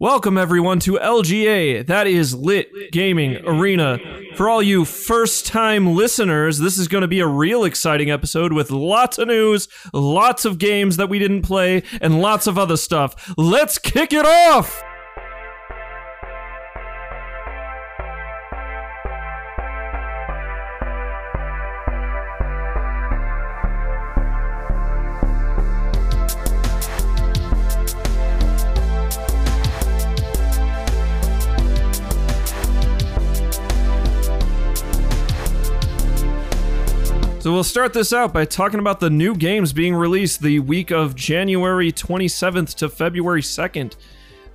Welcome everyone to LGA. That is Lit Gaming Arena. For all you first-time listeners, this is going to be a real exciting episode with lots of news, lots of games that we didn't play, and lots of other stuff. Let's kick it off. So we'll start this out by talking about the new games being released the week of January 27th to February 2nd.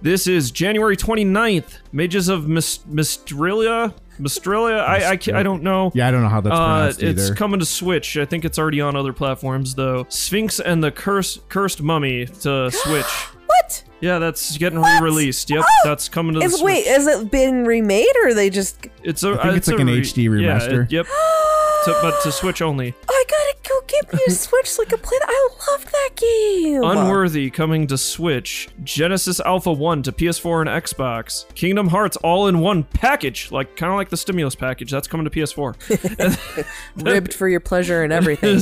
This is January 29th, Mages of Mist- Mistrilia? Mistrilia? I, I, I don't know. Yeah, I don't know how that's Uh, it's either. coming to Switch. I think it's already on other platforms though. Sphinx and the Curse, Cursed Mummy to Switch. What? Yeah, that's getting What? re-released. Yep, Oh! that's coming to the Is Switch. wait, is it been remade or they just? it's a, I think uh, it's like a an re- HD yeah, remaster. it- yep, to, but to Switch only. I gotta go get me a Switch so I can play that. I love that game. Unworthy coming to Switch. Genesis Alpha 1 to PS4 and Xbox. Kingdom Hearts all in one package, like kind of like the stimulus package. That's coming to PS4. ribbed for your pleasure and everything.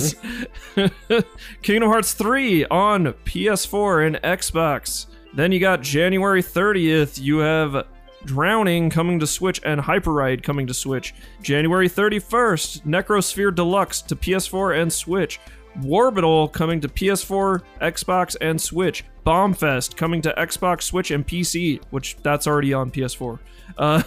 Kingdom Hearts 3 on PS4 and Xbox. Then you got January 30th, you have Drowning coming to Switch and Hyperride coming to Switch. January 31st, Necrosphere Deluxe to PS4 and Switch. Warbital coming to PS4, Xbox, and Switch. Bombfest coming to Xbox, Switch, and PC, which that's already on PS4. Uh,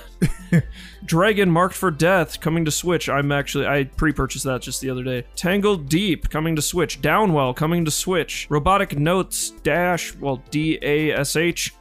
Dragon Marked for Death coming to Switch. I'm actually I pre-purchased that just the other day. Tangled Deep coming to Switch. Downwell coming to Switch. Robotic Notes dash well D A S H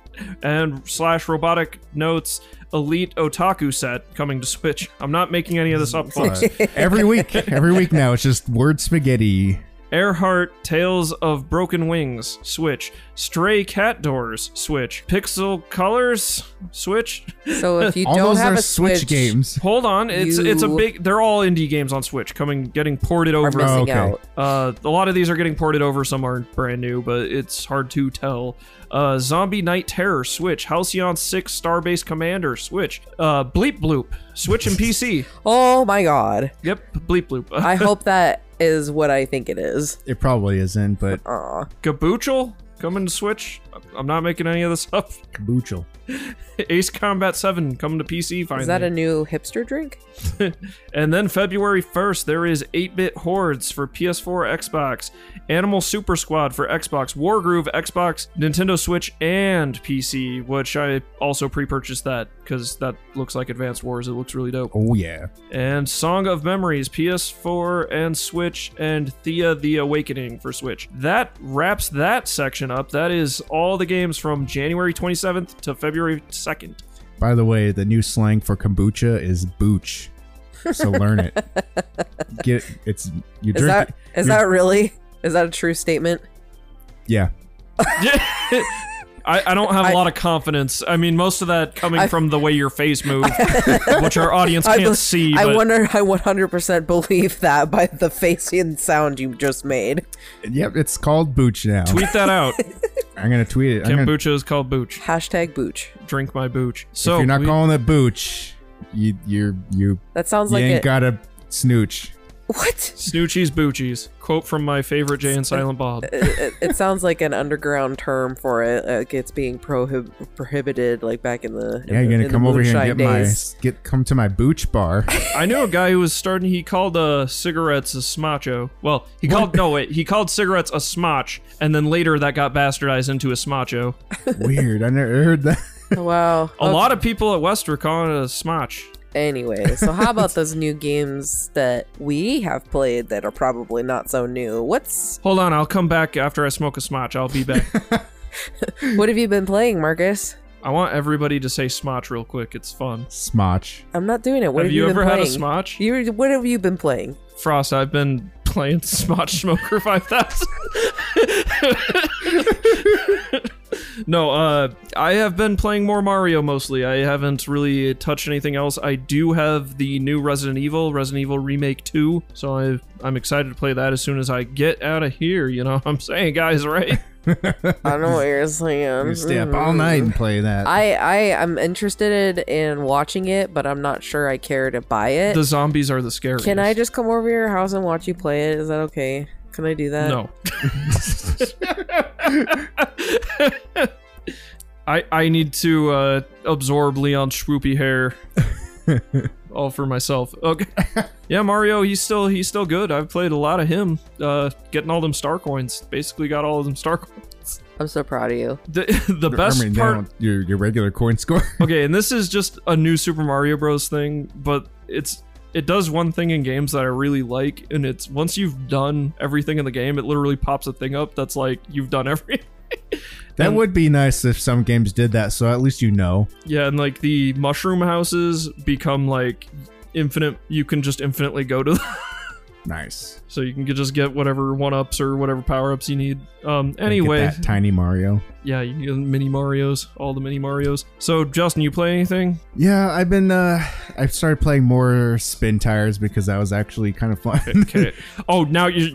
and slash Robotic Notes Elite Otaku set coming to Switch. I'm not making any of this up, folks. Every week, every week now, it's just word spaghetti. Earhart Tales of Broken Wings Switch. Stray Cat Doors Switch. Pixel Colors Switch. so if you don't those have are a Switch, Switch, games. Hold on, it's it's a big. They're all indie games on Switch, coming getting ported are over. missing okay. out. Uh, a lot of these are getting ported over. Some are brand new, but it's hard to tell. Uh, Zombie Night Terror Switch. Halcyon Six Starbase Commander Switch. Uh, Bleep Bloop Switch and PC. Oh my god! Yep, Bleep Bloop. I hope that is what I think it is. It probably isn't, but Aw. Gabuchel coming to Switch. I'm not making any of this up. kabuchel. Ace Combat 7 coming to PC finally. Is that a new hipster drink? and then February 1st, there is 8 Bit Hordes for PS4, Xbox, Animal Super Squad for Xbox, Wargroove, Xbox, Nintendo Switch, and PC, which I also pre purchased that because that looks like Advanced Wars. It looks really dope. Oh yeah. And Song of Memories, PS4 and Switch, and Thea the Awakening for Switch. That wraps that section up. That is all the games from January 27th to February 2nd. By the way, the new slang for kombucha is booch. So learn it. Get it's you drink. that it- is you- that really? Is that a true statement? Yeah. I, I don't have a I- lot of confidence. I mean, most of that coming I- from the way your face moved, which our audience I can't bel- see. I but wonder. I 100% believe that by the face and sound you just made. Yep. It's called booch now. tweet that out. I'm gonna tweet it. I'm gonna, Kombucha is called booch. Hashtag booch. Drink my booch. So if you're not we- calling it booch, you you're you That sounds you like ain't it. got a snooch. What? Snoochies Boochies. Quote from my favorite Jay and Silent Bob. it, it- it sounds like an underground term for it. Like it's being prohib- prohibited, like back in the. Yeah, in you're gonna come over here and moonshine get my get come to my booch bar. I knew a guy who was starting. He called uh, cigarettes a smacho. Well, he called no wait. He called cigarettes a smotch, and then later that got bastardized into a smacho. Weird. I never heard that. Wow. A lot of people at West were calling it a smotch. Anyway, so how about those new games that we have played that are probably not so new? What's Hold on, I'll come back after I smoke a smotch. I'll be back. what have you been playing, Marcus? I want everybody to say smotch real quick. It's fun. Smotch. I'm not doing it. What have have, you, been ever had a smotch? You what have you been playing? Frost, I've been playing Smotch Smoker 5000. no, uh, I have been playing more Mario mostly. I haven't really touched anything else. I do have the new Resident Evil, Resident Evil Remake 2, so I, I'm excited to play that as soon as I get out of here. You know what I'm saying, guys, right? I don't know what you're saying. You stay up all night and play that. I I am interested in watching it, but I'm not sure I care to buy it. The zombies are the scariest. Can I just come over your house and watch you play it? Is that okay? Can I do that? No. I I need to uh, absorb Leon's swoopy hair. All for myself. Okay. Yeah, Mario, he's still he's still good. I've played a lot of him. Uh, getting all them star coins. Basically got all of them star coins. I'm so proud of you. The, the best I mean, part down your your regular coin score. okay, and this is just a new Super Mario Bros. thing, but it's it does one thing in games that I really like, and it's once you've done everything in the game, it literally pops a thing up that's like you've done everything. that And- would be nice if some games did that, so at least you know. Yeah, and like the mushroom houses become like infinite. You can just infinitely go to, them. Nice. So you can just get whatever one ups or whatever power ups you need. Um, Like, get anyway, that tiny Mario. yeah, you get mini Mario's, all the mini Mario's. So Justin, you play anything? Yeah, I've been. uh I started playing more Spintires because that was actually kind of fun. Okay. oh, now you're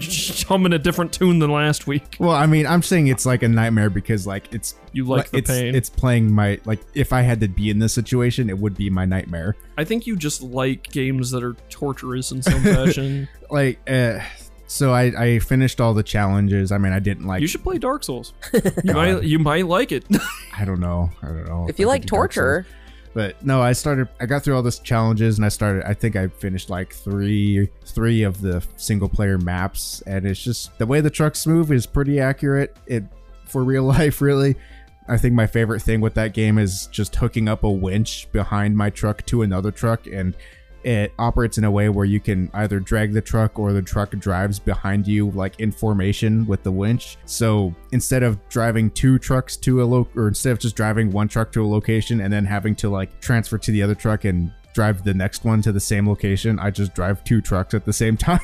humming a different tune than last week. well, I mean, I'm saying it's like a nightmare because like it's You like the it's, pain. It's playing my like if I had to be in this situation, it would be my nightmare. I think you just like games that are torturous in some fashion. Like, uh so I I finished all the challenges. I mean, I didn't like. you should play Dark Souls. You might you might like it. I don't know. I don't know. If you I like could do Dark Souls. torture, But no, I started. I got through all these challenges, and I started. I think I finished like three, three of the single player maps, and it's just the way the trucks move is pretty accurate. It for real life, really. I think my favorite thing with that game is just hooking up a winch behind my truck to another truck, and it operates in a way where you can either drag the truck or the truck drives behind you, like in formation with the winch. So instead of driving two trucks to a lo, or instead of just driving one truck to a location and then having to like transfer to the other truck and drive the next one to the same location, I just drive two trucks at the same time,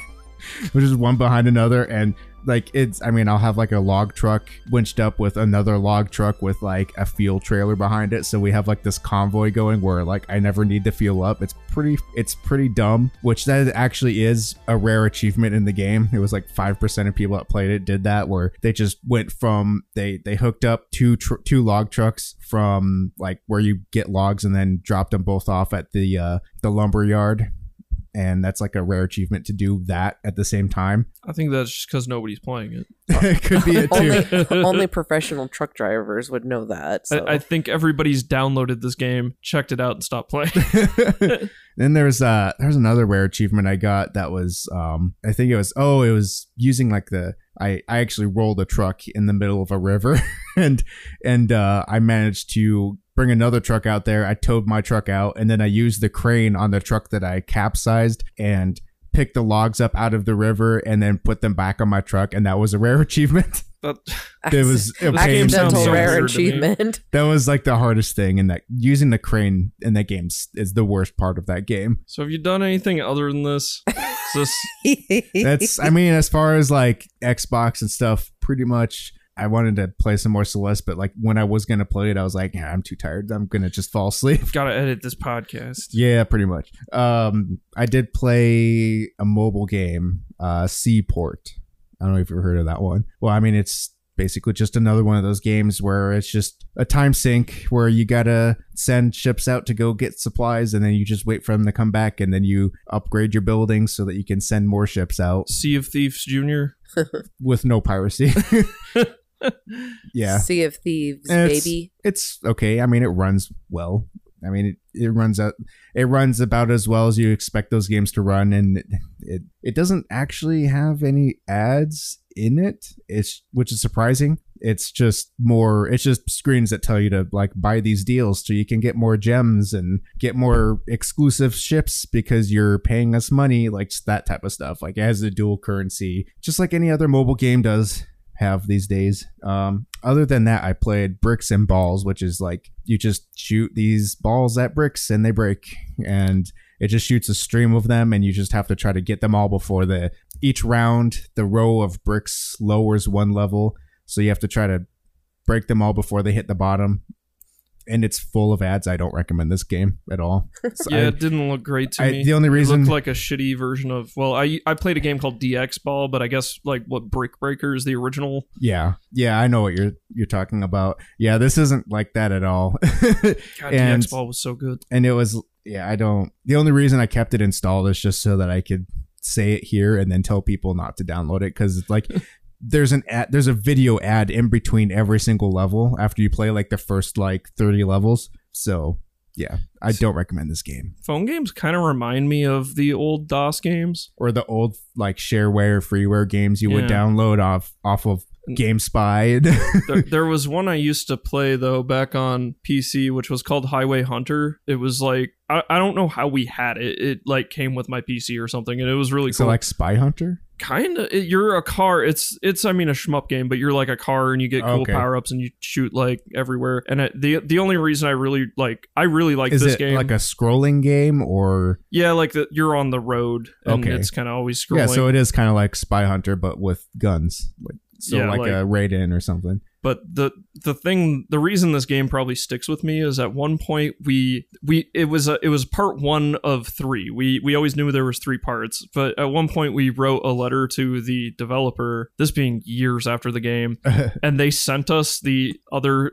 which is one behind another. And like it's, I mean, I'll have like a log truck winched up with another log truck with like a fuel trailer behind it. So we have like this convoy going where like I never need to fuel up. It's pretty, it's pretty dumb, which that actually is a rare achievement in the game. It was like 5% of people that played it did that where they just went from, they, they hooked up two, tr- two log trucks from like where you get logs and then dropped them both off at the, uh, the lumber yard. And that's like a rare achievement to do that at the same time. I think that's just because nobody's playing it. it could be it too. only only professional truck drivers would know that. So. I, I think everybody's downloaded this game, checked it out, and stopped playing. then there's uh there's another rare achievement I got that was um I think it was oh it was using like the I I actually rolled a truck in the middle of a river and and uh I managed to bring another truck out there. I towed my truck out and then I used the crane on the truck that I capsized and picked the logs up out of the river and then put them back on my truck and that was a rare achievement. That, It was a pain. game sounds accidental so rare weird to me. achievement. That was like the hardest thing in that using the crane in that game is the worst part of that game. so have you done anything other than this? This That's I mean, as far as like Xbox and stuff, pretty much I wanted to play some more Celeste, but like when I was gonna play it, I was like, yeah, I'm too tired. I'm gonna just fall asleep. gotta edit this podcast. yeah, pretty much. Um I did play a mobile game, uh Seaport. I don't know if you've heard of that one. Well, I mean it's basically just another one of those games where it's just a time sink where you gotta send ships out to go get supplies and then you just wait for them to come back and then you upgrade your buildings so that you can send more ships out Sea of Thieves Junior. with no piracy. yeah. Sea of Thieves, And it's- baby. It's okay. I mean, it runs well. I mean, it, it runs out. It runs about as well as you expect those games to run, and it, it it doesn't actually have any ads in it. It's which is surprising. It's just more. It's just screens that tell you to like buy these deals so you can get more gems and get more exclusive ships because you're paying us money, like that type of stuff. Like it has a dual currency, just like any other mobile game does have these days. Um, other than that, I played Bricks and Balls, which is like you just shoot these balls at bricks and they break, and it just shoots a stream of them, and you just have to try to get them all before the each round. The row of bricks lowers one level, so you have to try to break them all before they hit the bottom. And it's full of ads. I don't recommend this game at all. So Yeah, I- it didn't look great to I- me. the only reason it reason- looked like a shitty version of. Well, I I played a game called DX Ball, but I guess like what Brick Breaker is the original. yeah, yeah, I know what you're you're talking about. Yeah, this isn't like that at all. God, And- DX Ball was so good. and it was yeah i don't the only reason i kept it installed is just so that i could say it here and then tell people not to download it because it's like there's an ad there's a video ad in between every single level after you play like the first like 30 levels so yeah i don't recommend this game Phone games kind of remind me of the old DOS games. or the old like shareware freeware games you would download off off of GameSpy. there, there was one I used to play though back on PC, which was called Highway Hunter. It was like I, I don't know how we had it. It like came with my PC or something, and it was really so cool. like Spy Hunter. Kind of you're a car it's it's i mean a shmup game but you're like a car and you get cool Okay. power-ups and you shoot like everywhere and it, the the only reason i really like i really like Is this game like a scrolling game or yeah like the, you're on the road and Okay. it's kind of always scrolling yeah? So it is kind of like Spy Hunter but with guns. Like, so Yeah, like, like- a Raiden or something. But the the thing the reason this game probably sticks with me is at one point we we it was a, it was part one of three we we always knew there was three parts but at one point we wrote a letter to the developer this being years after the game and they sent us the other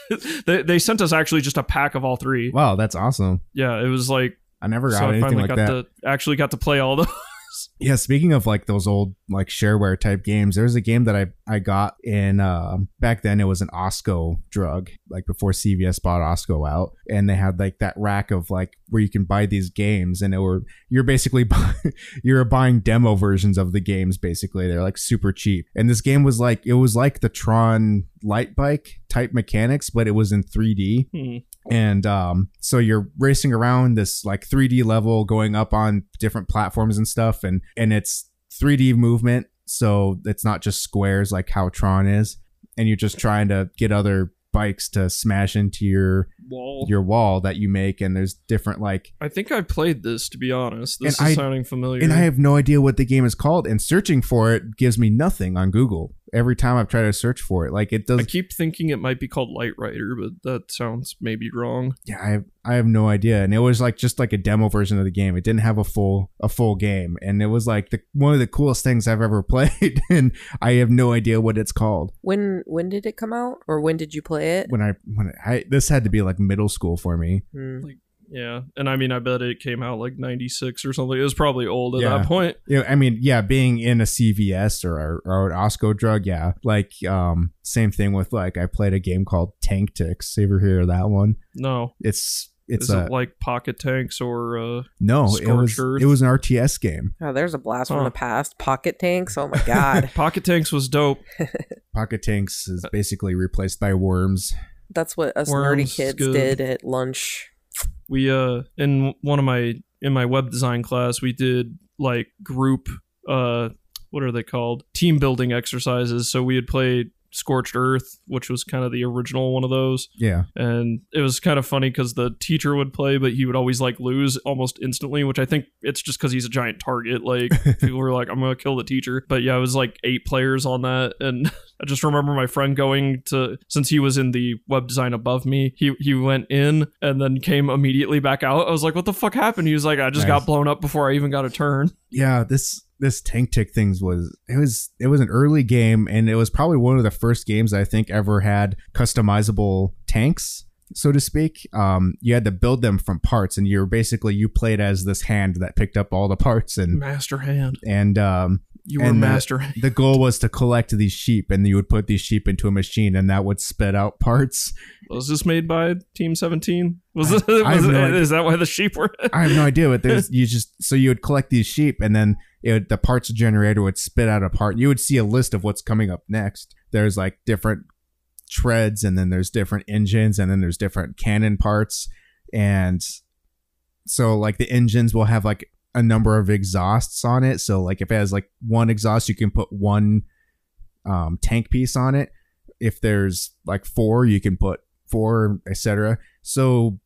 they, they sent us actually just a pack of all three wow, that's awesome. yeah it was like I never got so i anything finally like got that. to actually got to play all those Yeah, speaking of like those old like shareware type games, there's a game that I I got in uh, back then it was an Osco drug, like before CVS bought Osco out, and they had like that rack of like where you can buy these games, and it were you're basically you're buying demo versions of the games. Basically, they're like super cheap, and this game was like it was like the Tron light bike type mechanics, but it was in 3D Hmm. And um, so you're racing around this like 3D level, going up on different platforms and stuff, and and it's 3D movement, so it's not just squares like how Tron is, and you're just trying to get other bikes to smash into your wall. your wall that you make, and there's different like, i think i played this to be honest. This is I- sounding familiar. and I have no idea what the game is called, and searching for it gives me nothing on Google. Every time I've tried to search for it, like it does I keep thinking it might be called Light Rider, but that sounds maybe wrong. yeah, I have, I have no idea. And it was like just like a demo version of the game. It didn't have a full a full game, and it was like the one of the coolest things I've ever played. and I have no idea what it's called. When when did it come out, or when did you play it? When I when I this had to be like middle school for me. Hmm. Yeah, and I mean, I bet it came out like '96 or something. It was probably old at Yeah. that point. Yeah, I mean, yeah, being in a CVS or or an Osco drug, yeah, like um, same thing with like I played a game called Tanktics. Ever hear of that one? No, It's it's is a it like Pocket Tanks or uh, no, it was Earth? it was an RTS game. Oh, there's a blast Huh. from the past. Pocket tanks. Oh my god, Pocket Tanks was dope. Pocket Tanks is basically replaced by worms. that's what us Worms, nerdy kids good. did at lunch. We uh in one of my in my web design class we did like group uh what are they called team building exercises. So we had played Scorched Earth, which was kind of the original one of those. Yeah, and it was kind of funny because the teacher would play but he would always like lose almost instantly which i think it's just because he's a giant target like people were like i'm gonna kill the teacher but yeah it was like eight players on that and i just remember my friend going to since he was in the web design above me he he went in and then came immediately back out i was like what the fuck happened he was like i just Nice. got blown up before i even got a turn yeah. This this Tank Tick things was it was it was an early game, and it was probably one of the first games I think ever had customizable tanks. So to speak, um, you had to build them from parts, and you were basically you played as this hand that picked up all the parts, and master hand and um, you were And the- master hand the goal was to collect these sheep, and you would put these sheep into a machine, and that would spit out parts. was this made by team 17 was, I- it, I was have no it, is that why the sheep were I have no idea, but there's you just so you would collect these sheep, and then it would, the parts generator would spit out a part. You would see a list of what's coming up next. There's like different treads, and then there's different engines, and then there's different cannon parts, and so like the engines will have like a number of exhausts on it. So like if it has like one exhaust, you can put one um, tank piece on it. If there's like four, you can put four, etc. So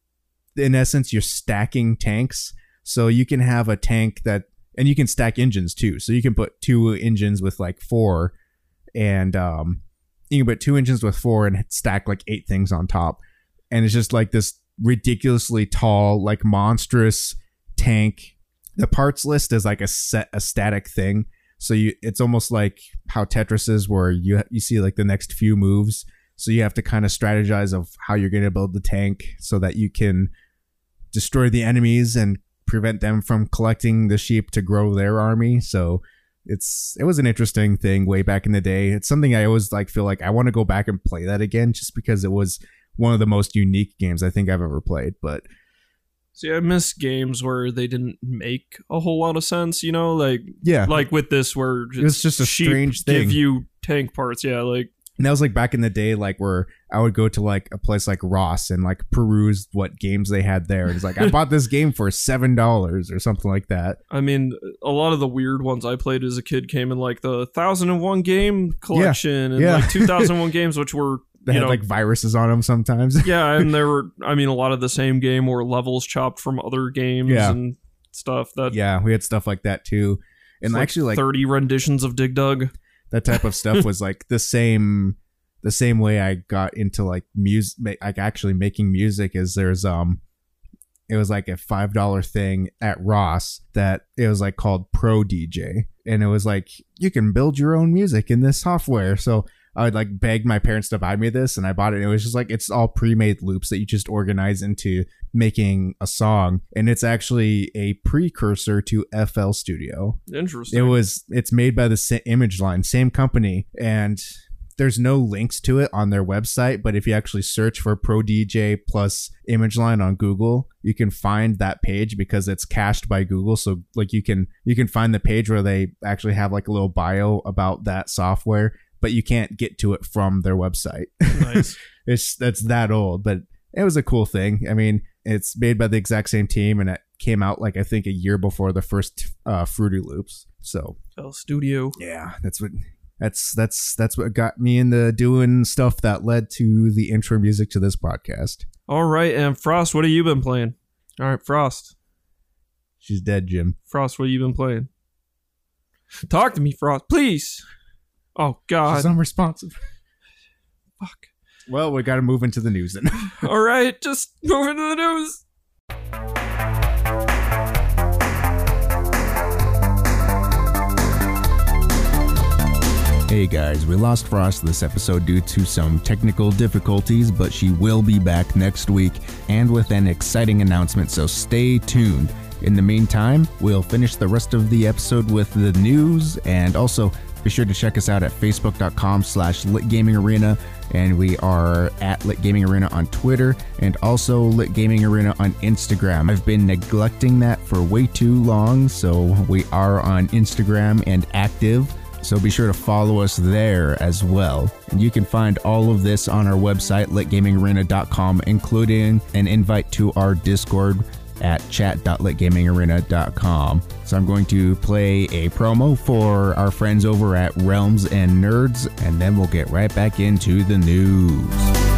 in essence, you're stacking tanks. So you can have a tank that, and you can stack engines too. So you can put two engines with like four, and um, you can put two engines with four and stack like eight things on top. and it's just like this ridiculously tall, like monstrous tank. The parts list is like a set a static thing. So you it's almost like how Tetris is where you you see like the next few moves. So you have to kind of strategize of how you're going to build the tank so that you can destroy the enemies and prevent them from collecting the sheep to grow their army. So it's it was an interesting thing way back in the day. It's something I always like feel like I want to go back and play that again just because it was one of the most unique games I think I've ever played. But See, I miss games where they didn't make a whole lot of sense. You know, like yeah, like with this where it's just a strange Give you tank parts. Yeah, like and that was like back in the day, like where I would go to like a place like Ross and like peruse what games they had there. It's like I bought this game for seven dollars or something like that. I mean, a lot of the weird ones I played as a kid came in like the thousand and one game collection and yeah. like two thousand one games, which were They you had know, like viruses on them sometimes. yeah, and there were I mean a lot of the same game or levels chopped from other games Yeah. and stuff that yeah, we had stuff like that too. And like actually, like thirty renditions of Dig Dug. that type of stuff was like the same the same way I got into like music like actually making music is there's um it was like a five dollar thing at Ross that it was like called Pro DJ and it was like you can build your own music in this software. So I would like beg my parents to buy me this and I bought it. And it was just like it's all pre-made loops that you just organize into making a song. And it's actually a precursor to FL Studio. Interesting. it was it's made by the Image-Line same company. And there's no links to it on their website but if you actually search for pro dj plus Image-Line on google you can find that page because it's cached by google so like you can you can find the page where they actually have like a little bio about that software but you can't get to it from their website nice. it's that's that old but it was a cool thing i mean it's made by the exact same team and it came out like i think a year before the first uh, fruity loops so FL Studio. yeah that's what that's that's that's what got me into doing stuff that led to the intro music to this podcast All right, and Frost, what have you been playing? All right, Frost. she's dead jim Frost, what have you been playing? Talk to me, Frost, please. Oh God, she's unresponsive fuck. well we gotta move into the news then All right, just move into the news. Hey guys, we lost Frost this episode due to some technical difficulties, but she will be back next week and with an exciting announcement, so stay tuned. In the meantime, we'll finish the rest of the episode with the news and also be sure to check us out at facebook.com slash litgamingarena and we are at Lit Gaming Arena on Twitter and also Lit Gaming Arena on Instagram. I've been neglecting that for way too long, so we are on Instagram and active. So be sure to follow us there as well. And you can find all of this on our website, litgamingarena.com, including an invite to our Discord at chat.litgamingarena.com. So I'm going to play a promo for our friends over at Realms and Nerds, and then we'll get right back into the news.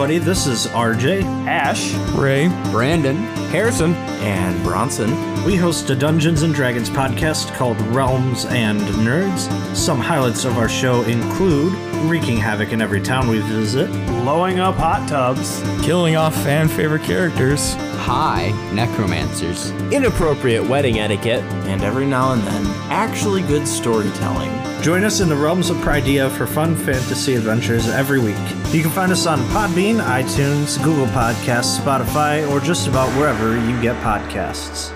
Everybody, this is RJ, Ash, Ray, Brandon, Harrison, and Bronson. We host a Dungeons and Dragons podcast called Realms and Nerds. Some highlights of our show include wreaking havoc in every town we visit, blowing up hot tubs, killing off fan favorite characters, High Necromancers, inappropriate wedding etiquette, and every now and then, actually good storytelling. Join us in the realms of Pridea for fun fantasy adventures every week. You can find us on Podbean, iTunes, Google Podcasts, Spotify, or just about wherever you get podcasts.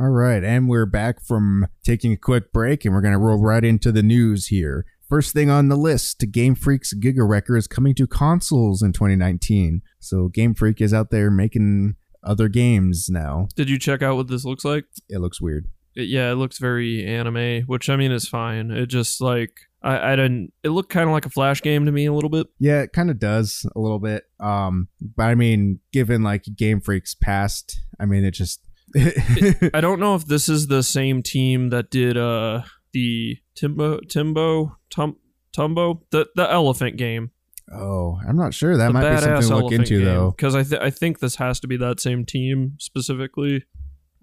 All right, and we're back from taking a quick break, and we're going to roll right into the news here. First thing on the list, Game Freak's Giga Wrecker is coming to consoles in 2019. So Game Freak is out there making other games now. did you check out what this looks like? It looks weird. It- yeah, it looks very anime, which I mean is fine. It just like I, I didn't. It looked kind of like a flash game to me a little bit. Yeah, it kind of does a little bit. Um, but I mean, given like Game Freak's past, I mean, it just I don't know if this is the same team that did uh the Timbo Timbo Tum Tumbo the the elephant game. Oh, I'm not sure. That the might be something to look into, though. Because I th- I think this has to be that same team specifically.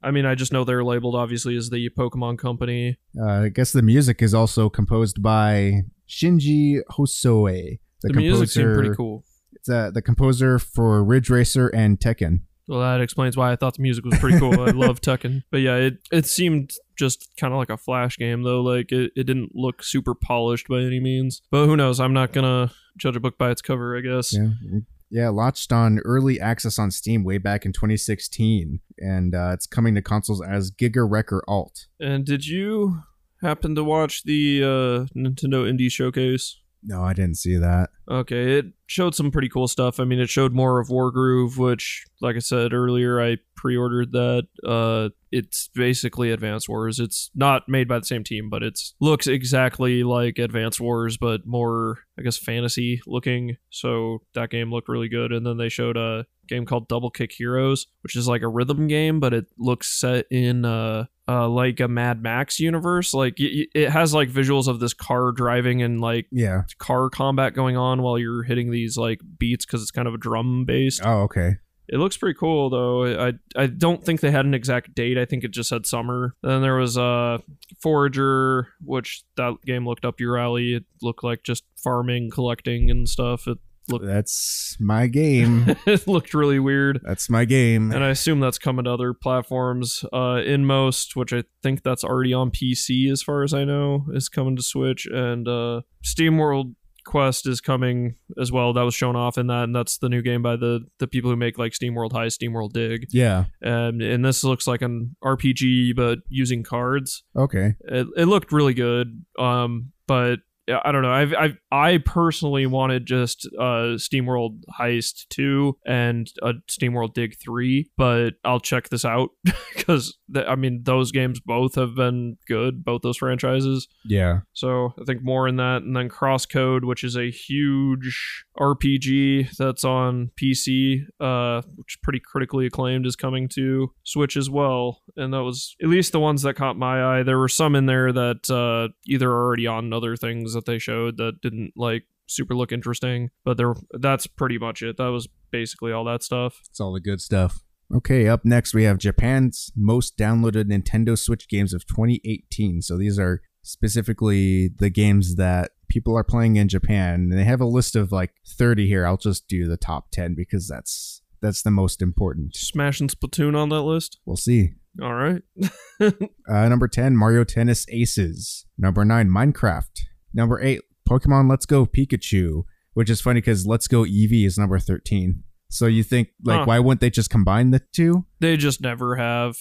I mean, I just know they're labeled obviously as the Pokemon Company. Uh, I guess the music is also composed by Shinji Hosoe. The, music seemed pretty cool. It's uh, the composer for Ridge Racer and Tekken. Well, that explains why I thought the music was pretty cool. I love Tekken, but yeah, it it seemed just kind of like a flash game though. Like it, it didn't look super polished by any means. But who knows? I'm not gonna judge a book by its cover. I guess. Yeah. Yeah, launched on early access on Steam way back in 2016, and uh, it's coming to consoles as Giga Wrecker Alt. And did you happen to watch the uh, Nintendo Indie Showcase? No, I didn't see that. Okay, it showed some pretty cool stuff. I mean, it showed more of Wargroove, which, like I said earlier, I pre-ordered that. Uh, it's basically Advance Wars. It's not made by the same team, but it's looks exactly like Advance Wars, but more, I guess, fantasy looking. So that game looked really good. And then they showed a game called Double Kick Heroes, which is like a rhythm game, but it looks set in uh, uh like a Mad Max universe. Like y- y- it has like visuals of this car driving and like Yeah. car combat going on while you're hitting these like beats because it's kind of a drum based. Oh, okay. It looks pretty cool though. I I don't think they had an exact date. I think it just said summer. Then there was uh Forager, which that game looked up your alley. It looked like just farming, collecting, and stuff. It looked That's my game. it looked really weird. That's my game. And I assume that's coming to other platforms. Uh, Inmost, which I think that's already on PC as far as I know, is coming to Switch. And uh, SteamWorld Quest is coming as well. That was shown off in that, and that's the new game by the the people who make like SteamWorld Heist, Steam World Dig. Yeah. And and this looks like an RPG, but using cards. Okay. It, it looked really good. Um, but I don't know. I've, I've I personally wanted just uh SteamWorld Heist two and a SteamWorld Dig three, but I'll check this out because I mean those games both have been good, both those franchises. Yeah. So I think more in that, and then Crosscode, which is a huge RPG that's on PC, uh, which is pretty critically acclaimed, is coming to Switch as well. And that was at least the ones that caught my eye. There were some in there that uh, either are already on other things that they showed that didn't like super look interesting, but there that's pretty much it. That was basically all that stuff. It's all the good stuff. Okay, up next we have Japan's most downloaded Nintendo Switch games of 2018. So these are specifically the games that people are playing in Japan. And they have a list of like 30 here. I'll just do the top 10 because that's that's the most important. Smashing Splatoon on that list. We'll see. All right. Uh, number 10, Mario Tennis Aces. Number 9, Minecraft. Number 8, Pokemon Let's Go Pikachu, which is funny because Let's Go Eevee is number 13. So you think, like, Huh. why wouldn't they just combine the two? they just never have.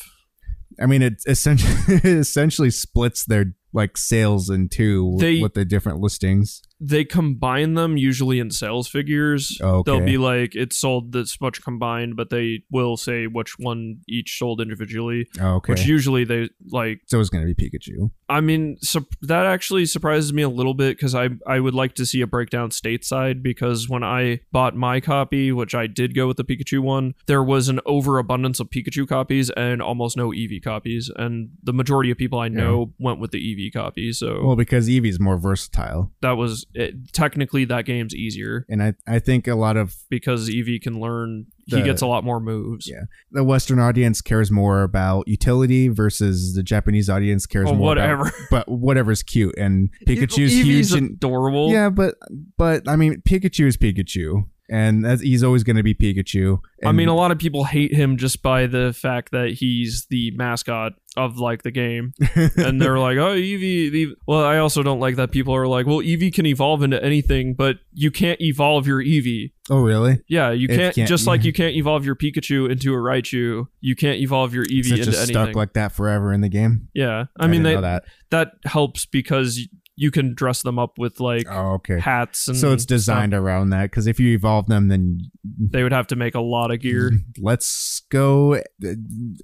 I mean, it essentially, it essentially splits their, like, sales in two They- with the different listings. They combine them usually in sales figures. Oh, Okay. They'll be like it's sold this much combined, but they will say which one each sold individually. Okay. Which usually they like. so it's going to be Pikachu. I mean, sup that actually surprises me a little bit because I I would like to see a breakdown stateside because when I bought my copy, which I did go with the Pikachu one, there was an overabundance of Pikachu copies and almost no Eevee copies, and the majority of people I know went with the Eevee copy. So Well, because Eevee's more versatile. that was it, technically that game's easier. And I, I think a lot of because Eevee can learn. The- he gets a lot more moves. Yeah. the Western audience cares more about utility versus the Japanese audience cares Well, more whatever. about but whatever's cute and Pikachu's Eevee's huge and adorable. yeah, but but I mean Pikachu is Pikachu and that's, he's always going to be Pikachu. I mean, a lot of people hate him just by the fact that he's the mascot of like the game, and they're like, "Oh, Eevee." The... Well, I also don't like that people are like, "Well, Eevee can evolve into anything, but you can't evolve your Eevee." oh really? Yeah, you can't, can't- just like you can't evolve your Pikachu into a Raichu. You can't evolve your Eevee Is it into just anything. stuck like that forever in the game? yeah, I, mean, didn't they, that. that helps because you can dress them up with like Oh, okay. hats and So it's stuff. designed around that because if you evolve them, then They would have to make a lot of gear. let's go uh,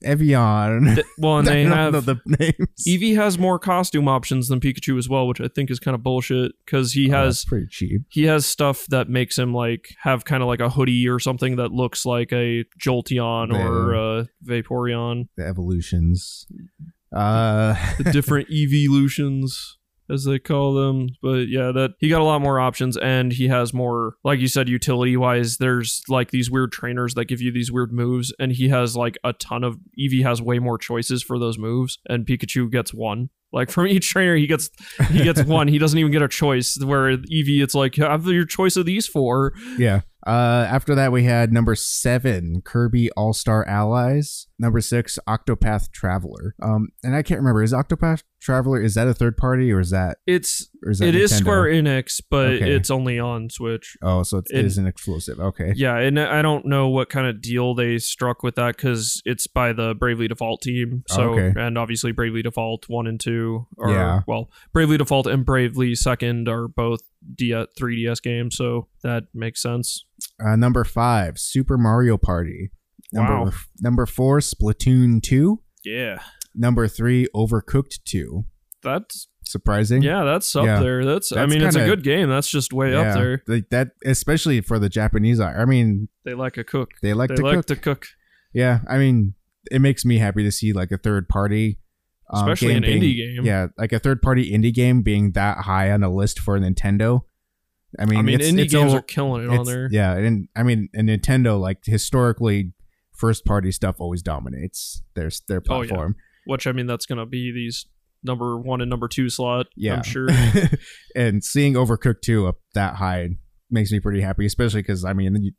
Evian. Th- well, and I they don't have know the names. Eevee has more costume options than Pikachu as well, which I think is kind of bullshit because he Oh, has that's pretty cheap. he has stuff that makes him like have kind of like a hoodie or something that looks like a Jolteon or a Vaporeon. The evolutions. Uh, the different evolutions as they call them but yeah that he got a lot more options and he has more like you said utility wise there's like these weird trainers that give you these weird moves and he has like a ton of Eevee has way more choices for those moves and Pikachu gets one like from each trainer he gets he gets one he doesn't even get a choice where Eevee it's like have your choice of these four yeah. Uh, after that, we had number seven, Kirby All Star Allies. Number six, Octopath Traveler. Um, and I can't remember is Octopath Traveler is that a third party or is that it's or is that it is? Square Enix but Okay. it's only on Switch Oh, so it's, It- it is an exclusive. Okay. Yeah, and I don't know what kind of deal they struck with that because it's by the Bravely Default team. So, Okay. and obviously Bravely Default one and two are Yeah. well, Bravely Default and Bravely Second are both D- 3DS games, so that makes sense. Uh, number five, Super Mario Party. Number Wow. number four, Splatoon two. Yeah, Number three, Overcooked two. that's Surprising. yeah, that's up Yeah. there. That's, I That's mean, it's a good game. That's just way up there. Like that, especially for the Japanese. I mean, They like a cook. they like They to like cook. to cook, Yeah, I mean, it makes me happy to see like a third party, um, especially an game indie game. Yeah, like a third party indie game being that high on the list for Nintendo. I mean, I mean, it's, indie it's games all- are killing it on there. Yeah, and I mean, and Nintendo like historically, first party stuff always dominates their their Oh, yeah. platform. Which I mean, that's gonna be these number one and number two slot. Yeah, I'm sure. and seeing Overcooked 2 up that high makes me pretty happy, especially because I mean, you,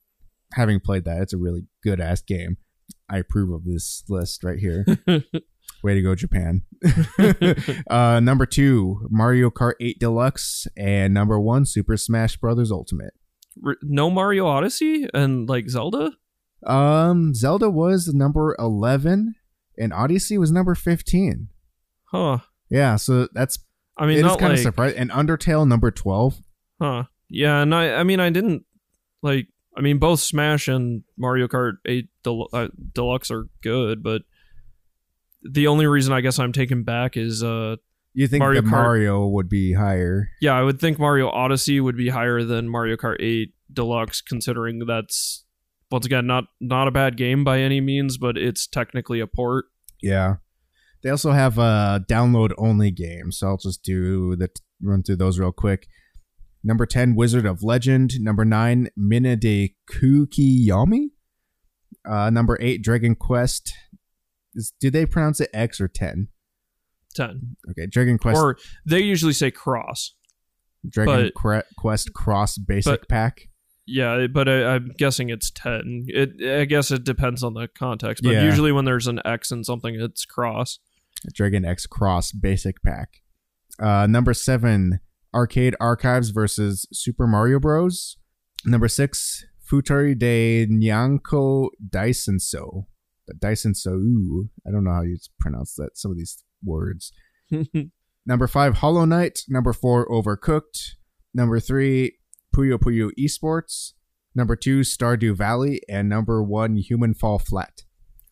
having played that, it's a really good ass game. I approve of this list right here. Way to go, Japan. uh, number two, Mario Kart 8 Deluxe, and number one, Super Smash Brothers Ultimate. R- no Mario Odyssey and like Zelda. Um, Zelda was number 11, and Odyssey was number 15. Huh. Yeah, so that's I mean, it is kind like, of surprising. And Undertale number 12. huh? Yeah, and I, I mean, I didn't like. I mean, both Smash and Mario Kart 8 Del- uh, Deluxe are good, but the only reason I guess I'm taken back is, uh, You think Mario Kart- Mario would be higher? yeah, I would think Mario Odyssey would be higher than Mario Kart 8 Deluxe, considering that's once again not not a bad game by any means, but it's technically a port. Yeah. They also have a download only game, so I'll just do the run through those real quick. Number 10, Wizard of Legend. Number 9, Mina de Kukiyami. Uh, number 8, Dragon Quest. Is, do they pronounce it X or 10? 10 Okay, Dragon Quest or they usually say cross. Dragon but- Cre- Quest Cross Basic but- Pack. Yeah, but I, I'm guessing it's ten. It I guess it depends on the context, but Yeah. usually when there's an X in something, it's cross. Dragon X Cross Basic Pack. Uh, number seven, Arcade Archives versus Super Mario Bros. Number six, Futari de Nyanko Daisenso. Daisenso. I don't know how you pronounce that. Some of these words. Number five, Hollow Knight. Number four, Overcooked. Number three, Puyo Puyo Esports. Number two, Stardew Valley. And number one, Human Fall Flat.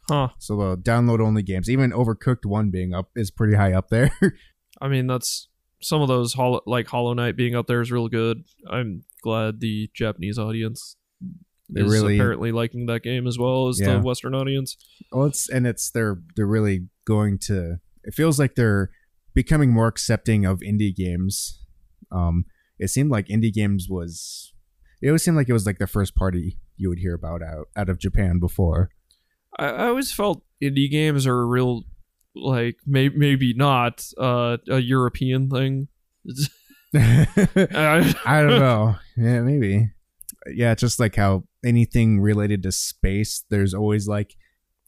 huh. So the download only games, even Overcooked One being up, is pretty high up there. I mean, that's some of those hollow, like Hollow Knight being up there is real good. I'm glad the Japanese audience They is really- apparently liking that game as well as Yeah. the Western audience. well, it's and it's they're they're really going to. It feels like they're becoming more accepting of indie games. Um, it seemed like indie games was. It always seemed like it was like the first party you would hear about out out of Japan before. I, I always felt indie games are a real, like may, maybe not uh, a European thing. I don't know. Yeah, maybe. Yeah, just like how anything related to space, there's always like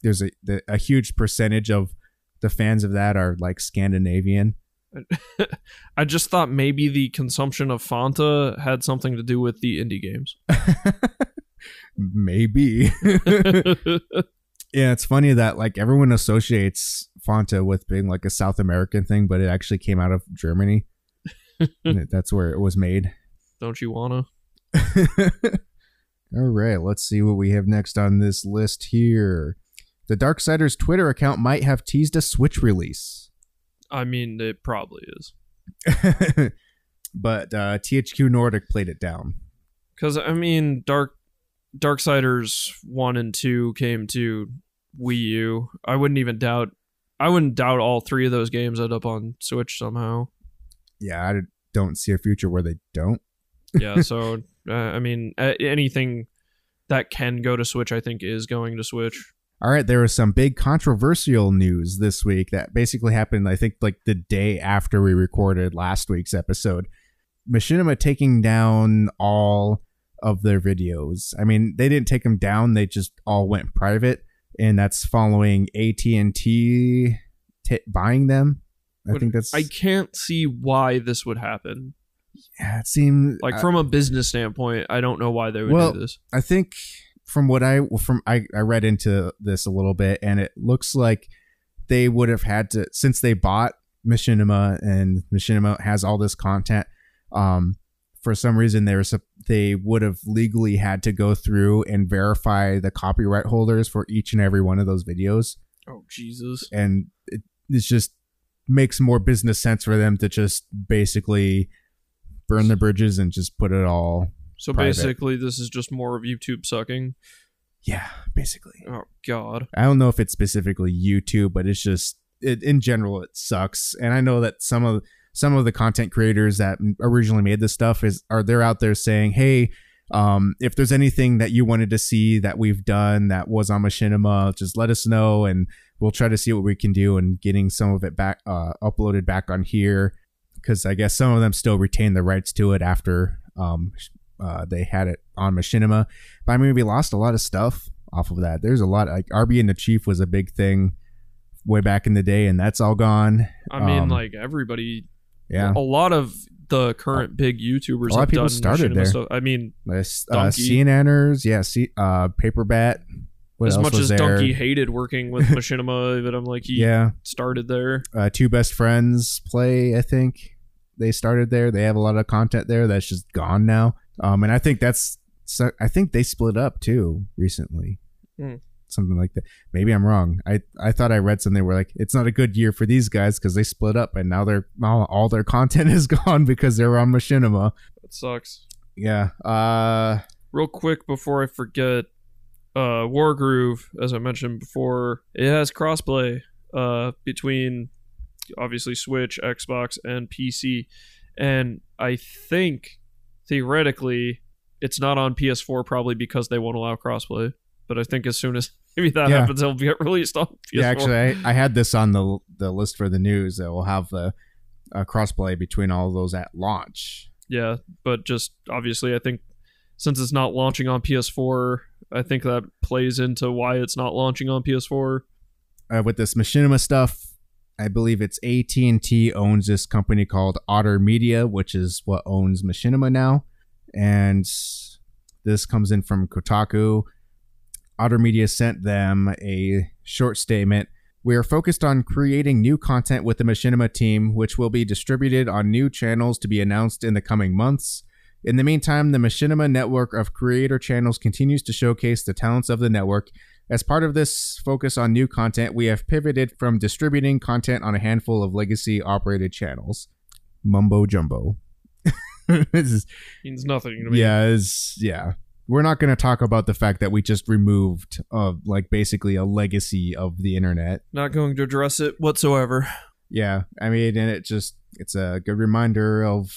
there's a the, a huge percentage of the fans of that are like Scandinavian. I just thought maybe the consumption of Fanta had something to do with the indie games. maybe. yeah, it's funny that like everyone associates Fanta with being like a South American thing, but it actually came out of Germany. That's where it was made. Don't you wanna? All right, let's see what we have next on this list here. The Darksiders Twitter account might have teased a Switch release. I mean, it probably is. but uh, THQ Nordic played it down. Because I mean, Dark Darksiders one and two came to Wii U. I wouldn't even doubt. I wouldn't doubt all three of those games end up on Switch somehow. Yeah, I don't see a future where they don't. Yeah, so uh, I mean, anything that can go to Switch, I think, is going to Switch. All right, there was some big controversial news this week that basically happened, I think, like the day after we recorded last week's episode. Machinima taking down all of their videos. I mean, they didn't take them down; they just all went private, and that's following AT and T buying them. I But think that's. I can't see why this would happen. yeah, it seemed Like uh, from a business standpoint, I don't know why they would Well, do this. I think from what I from I, I read into this a little bit, and it looks like they would have had to since they bought Machinima and Machinima has all this content. Um, for some reason, they were they would have legally had to go through and verify the copyright holders for each and every one of those videos, Oh Jesus! and it it's just makes more business sense for them to just basically burn the bridges and just put it all. So private. basically, this is just more of YouTube sucking. Yeah, basically. Oh God! I don't know if it's specifically YouTube, but it's just it, in general it sucks. And I know that some of some of the content creators that originally made this stuff is are they're out there saying, "Hey, um, if there's anything that you wanted to see that we've done that was on Machinima, just let us know, and we'll try to see what we can do and getting some of it back uh, uploaded back on here." Because I guess some of them still retain the rights to it after um, uh, they had it on Machinima. But I mean, we lost a lot of stuff off of that. There's a lot like Arby and the Chief was a big thing way back in the day, and that's all gone. I mean, Um, like everybody. Yeah, A lot of the current big YouTubers a lot have of people done started there. Stuff. I mean, This, uh, Dunkey. CNNers, yeah, C, uh, Paper Bat. As much as there? Dunkey hated working with Machinima, but I'm like he yeah, started there. uh, two best friends play. I think they started there. They have a lot of content there that's just gone now. Um, and I think that's so. I think they split up too recently. Hmm. Something like that. Maybe I'm wrong. I I thought I read something where like it's not a good year for these guys because they split up and now they're all, all their content is gone because they're on Machinima. That sucks. Yeah. Uh. Real quick before I forget, uh, Wargroove, as I mentioned before, it has crossplay uh, between obviously Switch, Xbox, and PC, and I think theoretically it's not on PS4 probably because they won't allow crossplay. But I think as soon as maybe that Yeah. happens, it'll get released on PS4. Yeah. Actually, I, I had this on the the list for the news that we'll have the uh, crossplay between all of those at launch. Yeah, but just obviously, I think since it's not launching on PS4, I think that plays into why it's not launching on PS4. uh, with this machinima stuff i believe it's at&t owns this company called otter media which is what owns machinima now. And this comes in from kotaku. Otter media sent them a short statement. We are focused on creating new content with the machinima team which will be distributed on new channels to be announced in the coming months. In the meantime the machinima network of creator channels continues to showcase the talents of the network as part of this focus on new content, we have pivoted from distributing content on a handful of legacy operated channels. Mumbo jumbo. This is- Means nothing to me. yeah, is yeah. We're not going to talk about the fact that we just removed uh, like basically a legacy of the internet. Not going to address it whatsoever. Yeah, I mean, and it just it's a good reminder of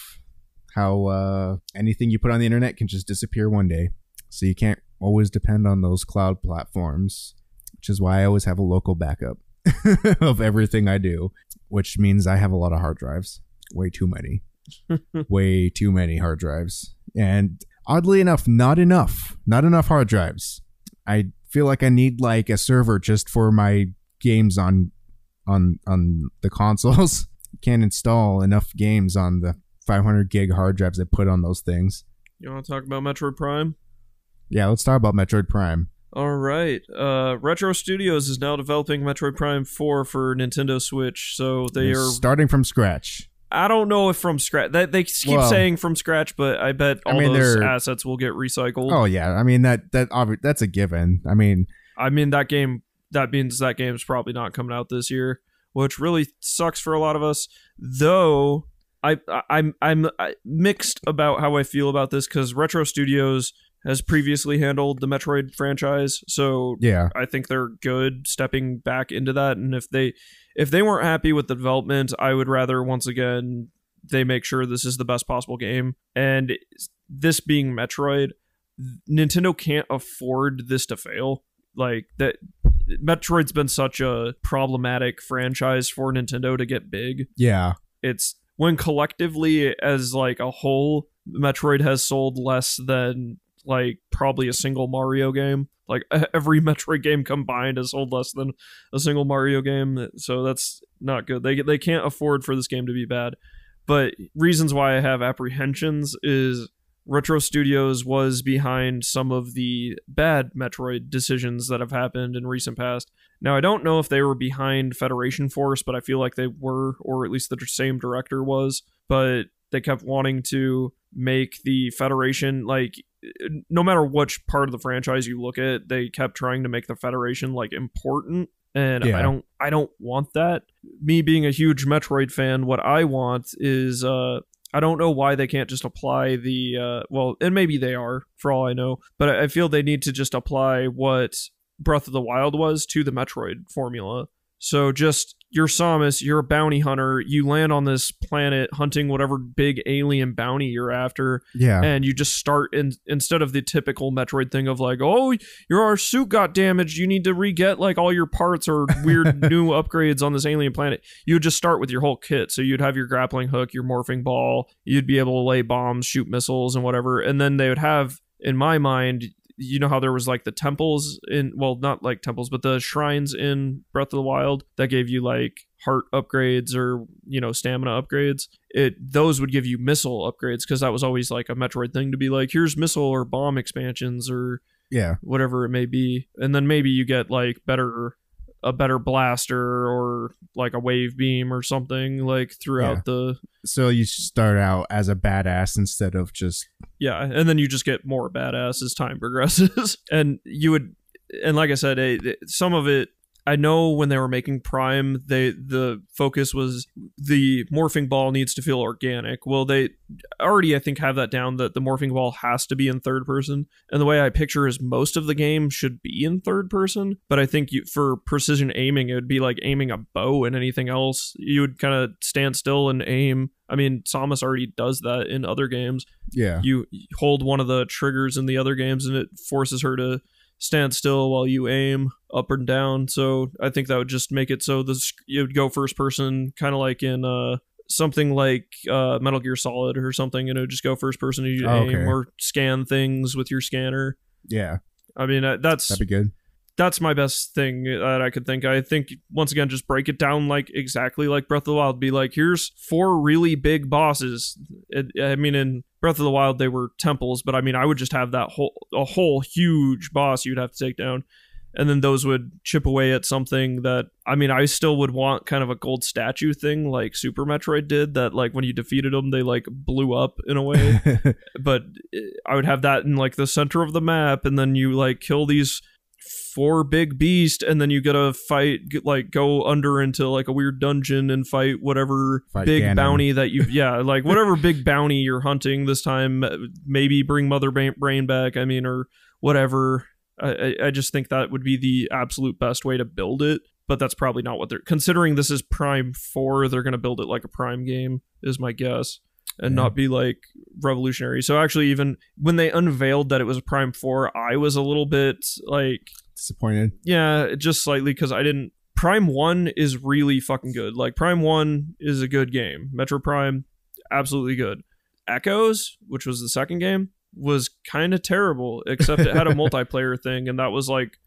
how uh, anything you put on the internet can just disappear one day. So you can't always depend on those cloud platforms, which is why I always have a local backup of everything I do, which means I have a lot of hard drives, way too many, way too many hard drives, and oddly enough, not enough, not enough hard drives. I feel like I need like a server just for my games on on on the consoles. Can't install enough games on the 500 gig hard drives they put on those things. You want to talk about Metroid Prime? Yeah, let's talk about Metroid Prime. All right. Uh, Retro Studios is now developing Metroid Prime 4 for Nintendo Switch. So they They're are. starting from scratch. I don't know if from scratch. They, they keep Well- saying from scratch, but I bet I all mean, those assets will get recycled. Oh yeah, I mean that that obvi- that's a given. I mean, I mean, that game. That means that game's probably not coming out this year, which really sucks for a lot of us. Though I, I I'm I'm mixed about how I feel about this because Retro Studios has previously handled the Metroid franchise, so Yeah. I think they're good stepping back into that. And if they if they weren't happy with the development, I would rather once again they make sure this is the best possible game. And this being Metroid, Nintendo can't afford this to fail. Like that Metroid's been such a problematic franchise for Nintendo to get big. Yeah. It's when collectively as like a whole, Metroid has sold less than like probably a single Mario game. Like every Metroid game combined has sold less than a single Mario game, so that's not good. They they can't afford for this game to be bad. But reasons why I have apprehensions is Retro Studios was behind some of the bad Metroid decisions that have happened in recent past. Now, I don't know if they were behind Federation Force, but I feel like they were, or at least the same director was. But they kept wanting to make the Federation, like, no matter which part of the franchise you look at, they kept trying to make the Federation, like, important. And Yeah. I don't, I don't want that. Me being a huge Metroid fan, what I want is, uh, I don't know why they can't just apply the uh, well, and maybe they are for all I know, but I I feel they need to just apply what Breath of the Wild was to the Metroid formula. So just you're Samus, you're a bounty hunter, you land on this planet hunting whatever big alien bounty you're after, Yeah. and you just start in instead of the typical Metroid thing of like, oh, your our suit got damaged, you need to re-get like all your parts or weird new upgrades on this alien planet. You would just start with your whole kit. So you'd have your grappling hook, your morphing ball, you'd be able to lay bombs, shoot missiles, and whatever. And then they would have, in my mind, you know how there was like the temples in well not like temples but the shrines in breath of the wild that gave you like heart upgrades or you know stamina upgrades it those would give you missile upgrades because that was always like a metroid thing to be like here's missile or bomb expansions or yeah. whatever it may be and then maybe you get like better a better blaster or like a wave beam or something like throughout Yeah. the So you start out as a badass instead of just yeah and then you just get more badass as time progresses and you would and like i said eh, eh, some of it i know when they were making prime they the focus was the morphing ball needs to feel organic. Well they already i think have that down that the morphing ball has to be in third person. And the way i picture is most of the game should be in third person but i think you, for precision aiming it would be like aiming a bow and anything else. You would kind of stand still and aim. I mean samus already does that in other games. Yeah. you hold one of the triggers in the other games and it forces her to stand still while you aim up and down so i think that would just make it so this you would go first person kind of like in uh something like uh metal gear solid or something and it would just go first person you Oh, aim okay. or scan things with your scanner Yeah. i mean uh, that's That'd be good. That's my best thing that I could think. I think once again, just break it down like exactly like Breath of the Wild. Be like, here's four really big bosses. It, I mean, in Breath of the Wild, they were temples, but I mean, I would just have that whole a whole huge boss you'd have to take down, and then those would chip away at something that I mean, I still would want kind of a gold statue thing like Super Metroid did. That like when you defeated them, they like blew up in a way but uh, I would have that in like the center of the map, and then you like kill these four big beast, and then you gotta fight, get, like go under into like a weird dungeon and fight whatever Fight big Ganon. bounty that you, yeah, like whatever big bounty you're hunting this time. uh, Maybe bring Mother Brain back. I mean, or whatever. I, I just think that would be the absolute best way to build it. But that's probably not what they're considering. This is Prime Four. They're gonna build it like a Prime game, is my guess and Yeah. not be like revolutionary. So actually, even when they unveiled that it was a Prime Four, I was a little bit like, Disappointed. yeah, just slightly because I didn't. Prime One is really fucking good. Like Prime One is a good game. Metroid Prime, absolutely good. Echoes, which was the second game, was kind of terrible. Except it had a multiplayer thing, and that was like.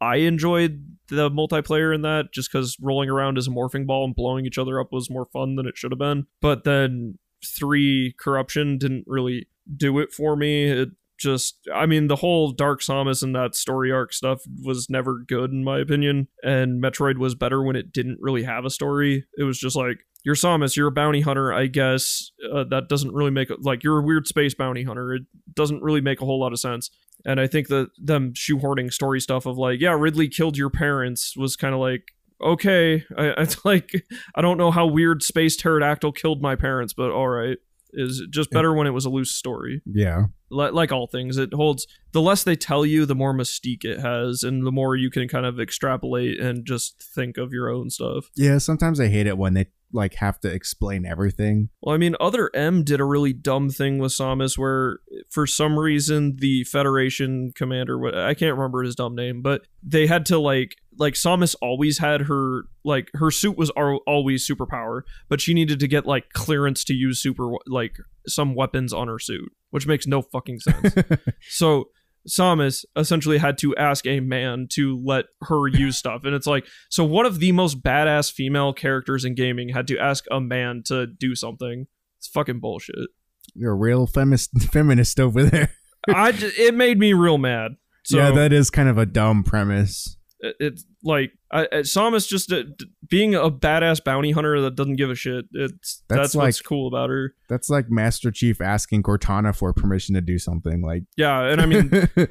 I enjoyed the multiplayer in that just because rolling around as a morphing ball and blowing each other up was more fun than it should have been. But then three corruption didn't really do it for me. It just I mean the whole Dark Samus and that story arc stuff was never good in my opinion. And Metroid was better when it didn't really have a story. It was just like you're Samus, you're a bounty hunter, I guess. Uh, that doesn't really make like you're a weird space bounty hunter. It doesn't really make a whole lot of sense. And I think that them shoehorning story stuff of like, yeah, Ridley killed your parents was kind of like, okay, I, it's like I don't know how weird space pterodactyl killed my parents, but all right. Is just better when it was a loose story. Yeah. Li- like all things, it holds the less they tell you, the more mystique it has, and the more you can kind of extrapolate and just think of your own stuff. Yeah, sometimes I hate it when they like have to explain everything. Well, I mean, Other M did a really dumb thing with Samus where, for some reason, the Federation commander, I can't remember his dumb name, but they had to, like, like Samus always had her, like, her suit was al- always superpower, but she needed to get, like, clearance to use super, like, some weapons on her suit, which makes no fucking sense. so, Samus essentially had to ask a man to let her use stuff. And it's like, so one of the most badass female characters in gaming had to ask a man to do something. It's fucking bullshit. You're a real feminist feminist over there. I j- it made me real mad. So yeah, that is kind of a dumb premise. It- it's like I, just uh, being a badass bounty hunter that doesn't give a shit. It's that's, That's what's cool about her. That's like Master Chief asking Cortana for permission to do something. Like, Yeah, and I mean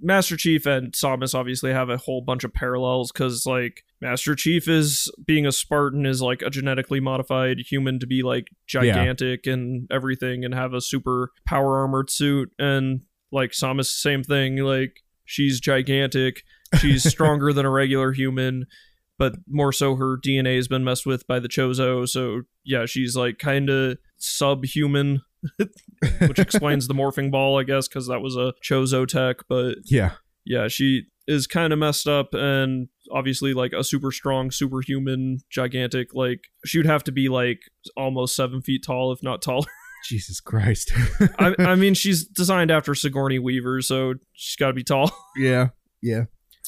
Master Chief and Samus obviously have a whole bunch of parallels because like Master Chief is being a Spartan is like a genetically modified human to be like gigantic and everything and have a super power armored suit and like Samus same thing like she's gigantic she's stronger than a regular human but more so her DNA has been messed with by the Chozo so yeah she's like kind of subhuman which explains the morphing ball, I guess, because that was a Chozo tech. But yeah, yeah, she is kind of messed up and obviously like a super strong, superhuman, gigantic. Like she would have to be like almost seven feet tall, if not taller. Jesus Christ. I, I mean, she's designed after Sigourney Weaver, so she's got to be tall. yeah, yeah.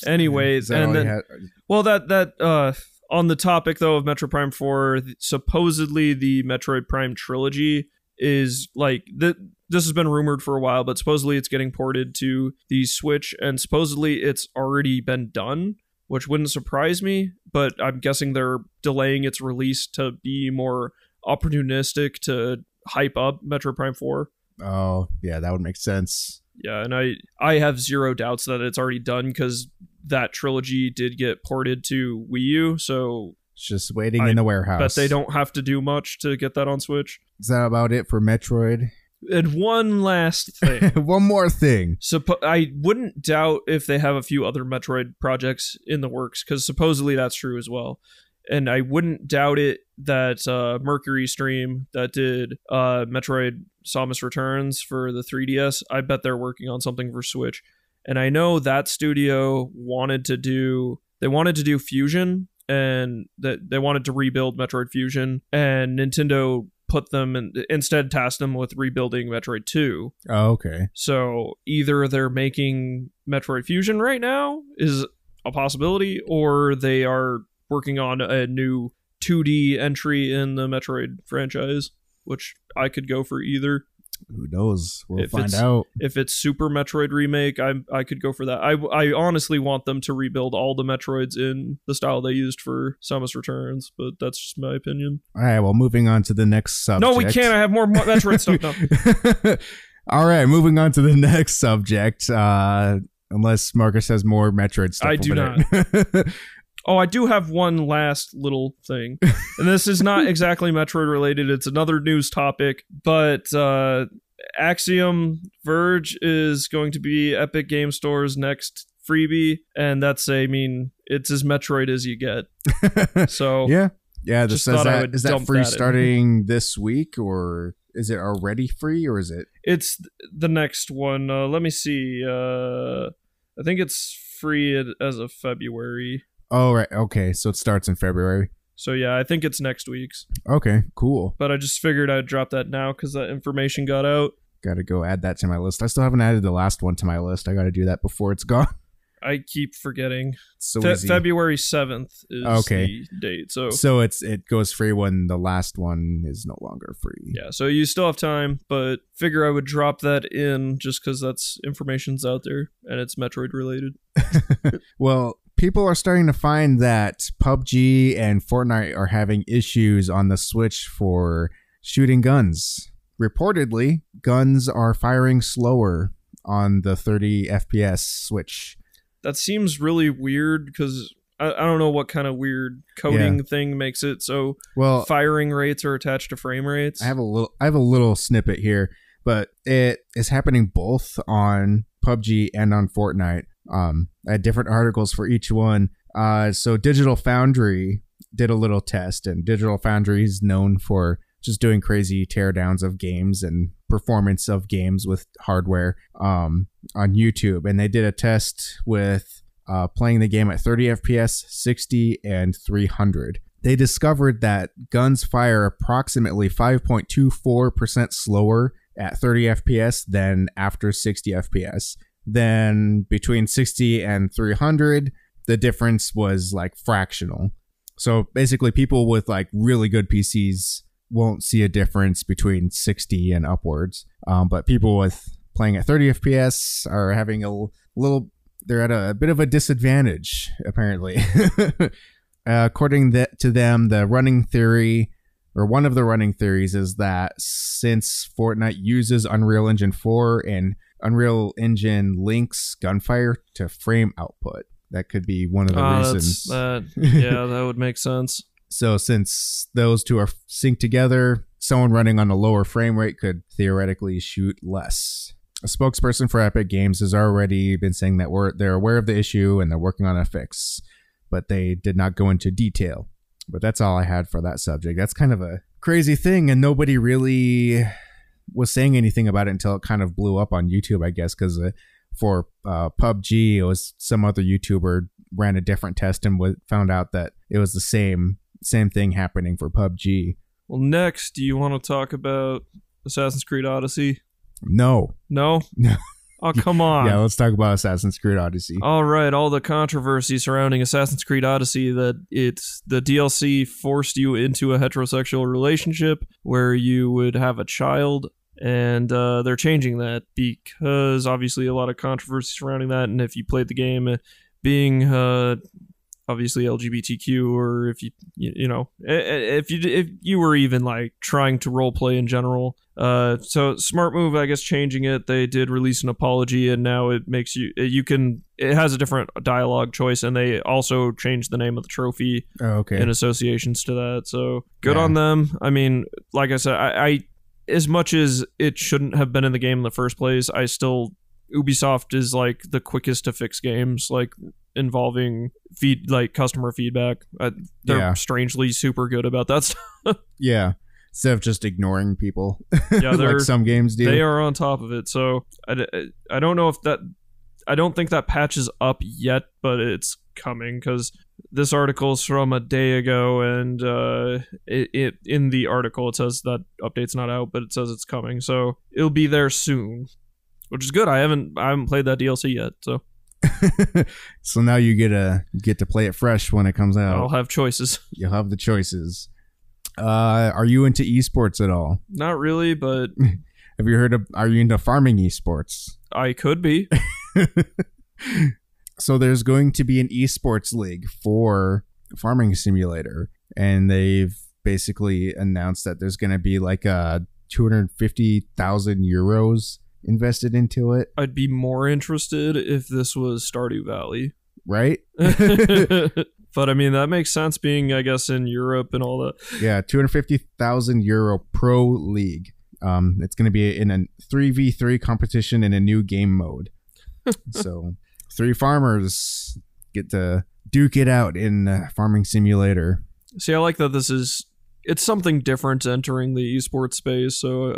Anyways, Is that all and then had? well, that that uh on the topic though of Metroid Prime 4, supposedly the Metroid Prime trilogy is like th- this has been rumored for a while, but supposedly it's getting ported to the Switch and supposedly it's already been done, which wouldn't surprise me, but I'm guessing they're delaying its release to be more opportunistic to hype up Metroid Prime 4. Oh, yeah, that would make sense. Yeah, and I I have zero doubts that it's already done because that trilogy did get ported to Wii U, so It's just waiting I in the warehouse. But they don't have to do much to get that on Switch. Is that about it for Metroid? And one last thing. One more thing. Suppo- I wouldn't doubt if they have a few other Metroid projects in the works because supposedly that's true as well. And I wouldn't doubt it that uh, MercurySteam that did uh, Metroid Samus Returns for the 3DS, I bet they're working on something for Switch. And I know that studio wanted to do they wanted to do Fusion and that they wanted to rebuild Metroid Fusion and Nintendo put them and instead tasked them with rebuilding Metroid 2. Oh, okay. So either they're making Metroid Fusion right now is a possibility, or they are working on a new 2D entry in the Metroid franchise, which I could go for either. Who knows? We'll If find out. If it's Super Metroid remake, I I could go for that. I I honestly want them to rebuild all the Metroids in the style they used for Samus Returns, but that's just my opinion. All right. Well, moving on to the next subject. No, we can't. I have more Mo- Metroid stuff now. All right, moving on to the next subject. Uh, unless Marcus has more Metroid stuff. I do there. Oh, I do have one last little thing. And this is not exactly Metroid related, it's another news topic, but uh Axiom Verge is going to be Epic Game Store's next freebie, and that's I mean, it's as Metroid as you get. So yeah, yeah. This says that is that free in. starting this week or is it already free or is it? it's the next one. Uh, let me see. Uh I think it's free as of February. Oh right, okay. So it starts in February. So yeah, I think it's next week's. Okay, cool. But I just figured I'd drop that now because that information got out. Got to go add that to my list. I still haven't added the last one to my list. I got to do that before it's gone. I keep forgetting. It's so Fe- February seventh is Okay. the date. So So it's it goes free when the last one is no longer free. yeah, so you still have time, but figure I would drop that in just because that's information's out there and it's Metroid related. Well, people are starting to find that PUBG and Fortnite are having issues on the Switch for shooting guns. Reportedly, guns are firing slower on the 30 FPS Switch. That seems really weird because I, I don't know what kind of weird coding thing makes it so Well, firing rates are attached to frame rates. I have a little I have a little snippet here, but it is happening both on PUBG and on Fortnite. Um, I had different articles for each one. Uh, so Digital Foundry did a little test, and Digital Foundry is known for just doing crazy teardowns of games and performance of games with hardware um, on YouTube. And they did a test with uh, playing the game at 30 FPS, 60, and 300 they discovered that guns fire approximately 5.24% slower at 30 FPS than after 60 FPS. Then between 60 and 300, the difference was like fractional. So basically, people with like really good PCs won't see a difference between 60 and upwards. Um, but people with playing at 30 FPS are having a little, they're at a, a bit of a disadvantage, apparently. Uh, according to them, the running theory, or one of the running theories, is that since Fortnite uses Unreal Engine 4 and Unreal Engine links gunfire to frame output, that could be one of the Ah, reasons. that, yeah, that would make sense. So since those two are synced together, someone running on a lower frame rate could theoretically shoot less. A spokesperson for Epic Games has already been saying that we're, they're aware of the issue and they're working on a fix, but they did not go into detail. But that's all I had for that subject. That's kind of a crazy thing, and nobody really was saying anything about it until it kind of blew up on YouTube, I guess, because uh, for uh, PUBG, it was some other YouTuber ran a different test and w- found out that it was the same same thing happening for PUBG. Well, next, do you want to talk about Assassin's Creed Odyssey? No, No? No. Oh, come on. yeah, let's talk about Assassin's Creed Odyssey. All right, all the controversy surrounding Assassin's Creed Odyssey that it's the DLC forced you into a heterosexual relationship where you would have a child and uh, they're changing that because obviously a lot of controversy surrounding that and if you played the game being uh, obviously LGBTQ or if you you, know if you if you were even like trying to role play in general uh so smart move I guess changing it they did release an apology and now it makes you you can it has a different dialogue choice and they also changed the name of the trophy Oh, okay. in associations to that so good Yeah. on them I mean like I said I, I as much as it shouldn't have been in the game in the first place I still Ubisoft is like the quickest to fix games like involving feed like customer feedback. Uh, they're Yeah. strangely super good about that stuff. yeah, instead of just ignoring people, Yeah, like some games do. they are on top of it. So I, I don't know if that I don't think that patches up yet, but it's coming because this article is from a day ago, and uh, it, it in the article it says that update's not out, but it says it's coming, so it'll be there soon, which is good. I haven't I haven't played that DLC yet, so so now you get a get to play it fresh when it comes out. I'll have choices. You'll have the choices. Uh, are you into esports at all? Not really, but Have you heard of? Are you into farming esports? I could be. So there's going to be an esports league for farming simulator and they've basically announced that there's going to be like a 250,000 euros invested into it, I'd be more interested if this was Stardew Valley. right? but I mean that makes sense being I guess in Europe and all that. yeah, 250,000 euro pro league. Um, it's going to be in a 3v3 competition in a new game mode. so, three farmers get to duke it out in uh, farming simulator. See, I like that this is it's something different entering the esports space, so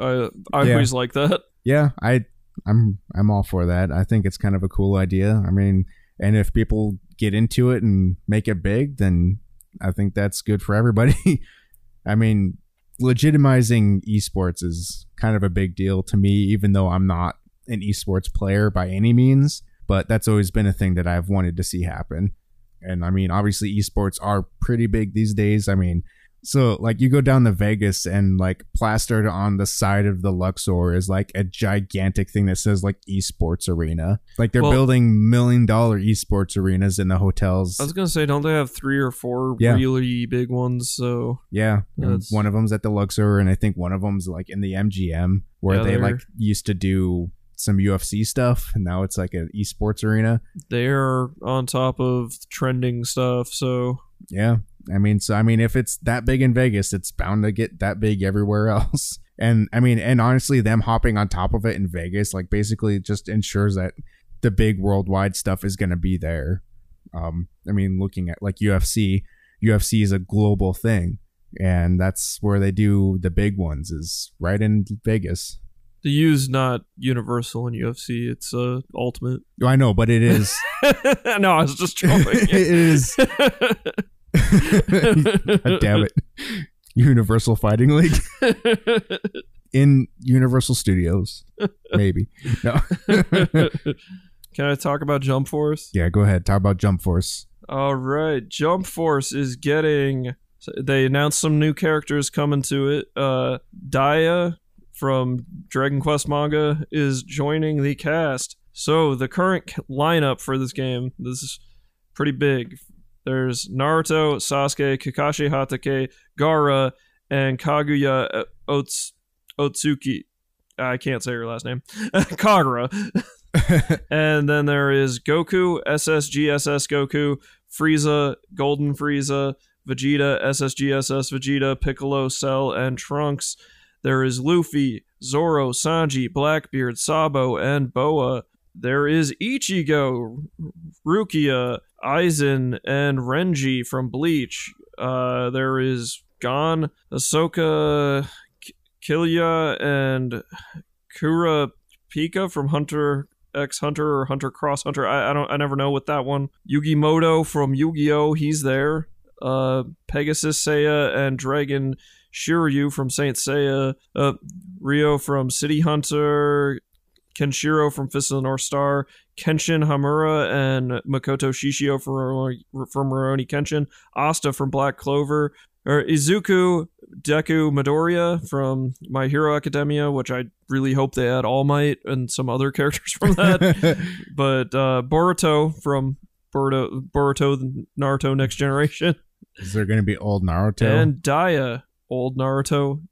I I Yeah. always like that. yeah i i'm i'm all for that i think it's kind of a cool idea i mean and if people get into it and make it big then i think that's good for everybody i mean legitimizing esports is kind of a big deal to me even though i'm not an esports player by any means but that's always been a thing that i've wanted to see happen and i mean obviously esports are pretty big these days i mean so like you go down to Vegas and like plastered on the side of the Luxor is like a gigantic thing that says like esports arena. Like they're Well- building million dollar esports arenas in the hotels. I was gonna say, don't they have three or four Yeah. really big ones? So yeah, one of them's at the Luxor, and I think one of them's like in the MGM where Yeah, they like used to do some UFC stuff, and now it's like an esports arena. They're on top of trending stuff, so Yeah. I mean, so I mean, if it's that big in Vegas, it's bound to get that big everywhere else. And I mean, and honestly, them hopping on top of it in Vegas, like basically just ensures that the big worldwide stuff is going to be there. Um, I mean, looking at like UFC, UFC is a global thing, and that's where they do the big ones is right in Vegas. The U's not universal in UFC. It's uh, ultimate. I know, but it is. no, I was just trolling. it is. God damn it. Universal Fighting League in Universal Studios. Maybe. No. Can I talk about Jump Force? yeah, go ahead. Talk about Jump Force. All right, Jump Force is getting. They announced some new characters coming to it. Uh, Daya from Dragon Quest manga is joining the cast. So the current lineup for this game, this is pretty big. There's Naruto, Sasuke, Kakashi Hatake, Gaara, and Kaguya uh, Ots- Otsuki. I can't say her last name. Kagura. and then there is Goku, SSGSS Goku, Frieza, Golden Frieza, Vegeta, SSGSS Vegeta, Piccolo, Cell, and Trunks. There is Luffy, Zoro, Sanji, Blackbeard, Sabo, and Boa. There is Ichigo, Rukia, Aizen, and Renji from Bleach. Uh, there is Gon, Hisoka, Killua, and Kura Pika from Hunter X Hunter or Hunter Cross Hunter. I, I don't I never know what that one. Yugi Moto from Yu-Gi-Oh! He's there. Uh Pegasus Seiya and Dragon Shiryu from Saint Seiya. Uh Ryo from City Hunter. Kenshiro from Fist of the North Star, Kenshin Himura and Makoto Shishio from, from Rurouni Kenshin, Asta from Black Clover, or Izuku Deku Midoriya from My Hero Academia, which I really hope they add All Might and some other characters from that. but uh, Boruto from Boruto, Boruto Naruto Next Generation, Is there going to be old Naruto? and Daya old Naruto.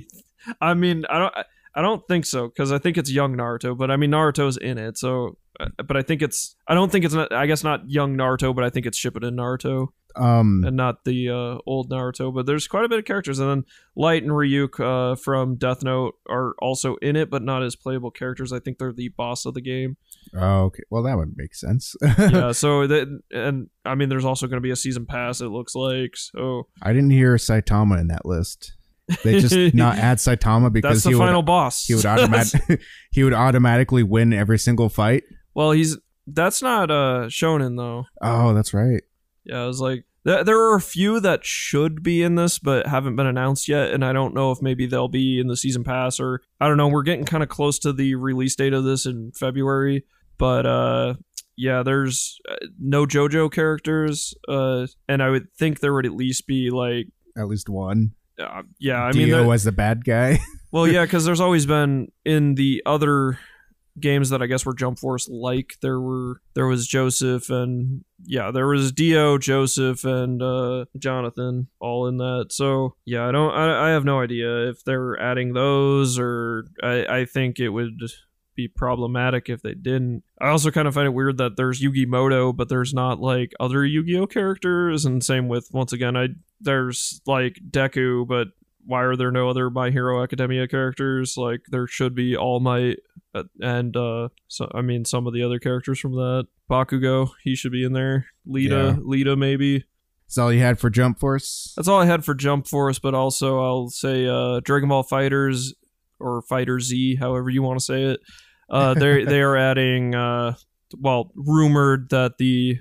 I mean, I don't. I don't think so because I think it's young Naruto, but I mean Naruto's in it, so. uh, But I think it's. I don't think it's. Not, I guess not young Naruto, but I think it's Shippuden Naruto um, and not the uh, old Naruto. But there's quite a bit of characters, and then Light and Ryuk uh, from Death Note are also in it, but not as playable characters. I think they're the boss of the game. Oh, okay. Well, that would make sense. yeah. So that, and I mean, there's also going to be a season pass. It looks like so. I didn't hear Saitama in that list. They just not add Saitama because That's the he final would boss. he would automatic he would automatically win every single fight. well, he's that's not uh Shonen though. Oh, that's right. Yeah, I was like, th- there are a few that should be in this, but haven't been announced yet, and I don't know if maybe they'll be in the season pass or I don't know. We're getting kind of close to the release date of this in February, but uh, yeah, there's uh, no JoJo characters, uh, and I would think there would at least be like, At least one. uh, yeah, I mean, Dio there- as the bad guy. well, yeah, because there's always been in the other games that I guess were Jump Force like. There were there was Joseph and yeah, there was Dio, Joseph, and uh, Jonathan all in that. So yeah, I don't I, I have no idea if they're adding those or I I think it would be problematic if they didn't. I also kind of find it weird that there's Yugi Moto, but there's not like other Yu-Gi-Oh characters, and same with once again, I there's like Deku, but why are there no other My Hero Academia characters? Like there should be All Might uh, and uh so I mean some of the other characters from that. Bakugo, he should be in there. Lita, Yeah. Lita maybe. That's all you had for Jump Force. That's all I had for Jump Force, but also I'll say uh Dragon Ball Fighters or Fighter Z, however you want to say it. Uh they they are adding uh well, rumored that the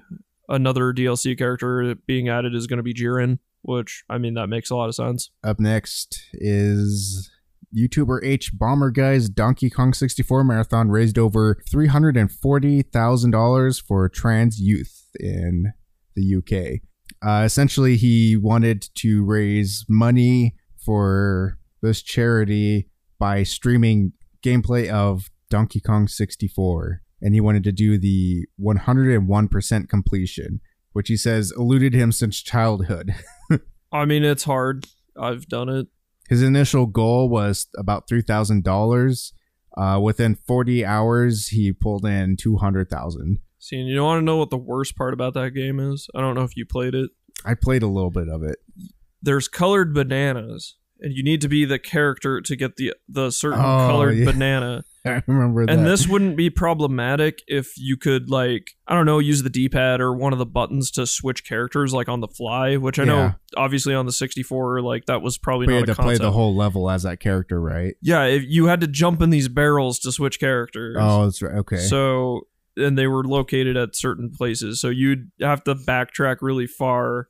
another DLC character being added is going to be Jiren, which I mean that makes a lot of sense. Up next is YouTuber hbomberguy's Donkey Kong 64 marathon raised over $340,000 for trans youth in the UK. Uh, essentially, he wanted to raise money for this charity by streaming gameplay of Donkey Kong 64. And he wanted to do the 101% completion, which he says eluded him since childhood. I mean, it's hard. I've done it. His initial goal was about three thousand dollars, Uh, within 40 hours, he pulled in 200,000. See, and you want to know what the worst part about that game is? I don't know if you played it. I played a little bit of it. There's colored bananas, and you need to be the character to get the the certain Oh, colored yeah. banana. I remember that. And this wouldn't be problematic if you could like I don't know use the D-pad or one of the buttons to switch characters like on the fly, which I know Yeah. obviously on the 64 like that was probably but you not had a to play the whole level as that character, right? yeah, if you had to jump in these barrels to switch characters. Oh, that's right. Okay. So and they were located at certain places, so you'd have to backtrack really far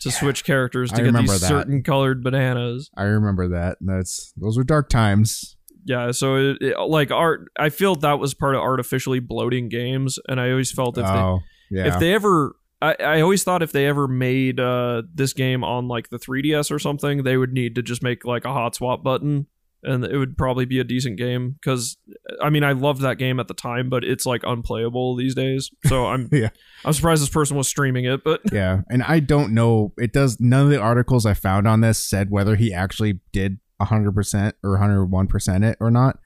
to switch characters to I get these that. certain colored bananas. I remember that. That's those were dark times. Yeah, so it, it- like art, I feel that was part of artificially bloating games, and I always felt if oh, they yeah. if they ever, I, I always thought if they ever made uh, this game on like the 3DS or something, they would need to just make like a hot swap button, and it would probably be a decent game. Because I mean, I loved that game at the time, but it's like unplayable these days. So I'm Yeah. I'm surprised this person was streaming it, but yeah, and I don't know. It does. None of the articles I found on this said whether he actually did 100 percent or 101 percent it or not.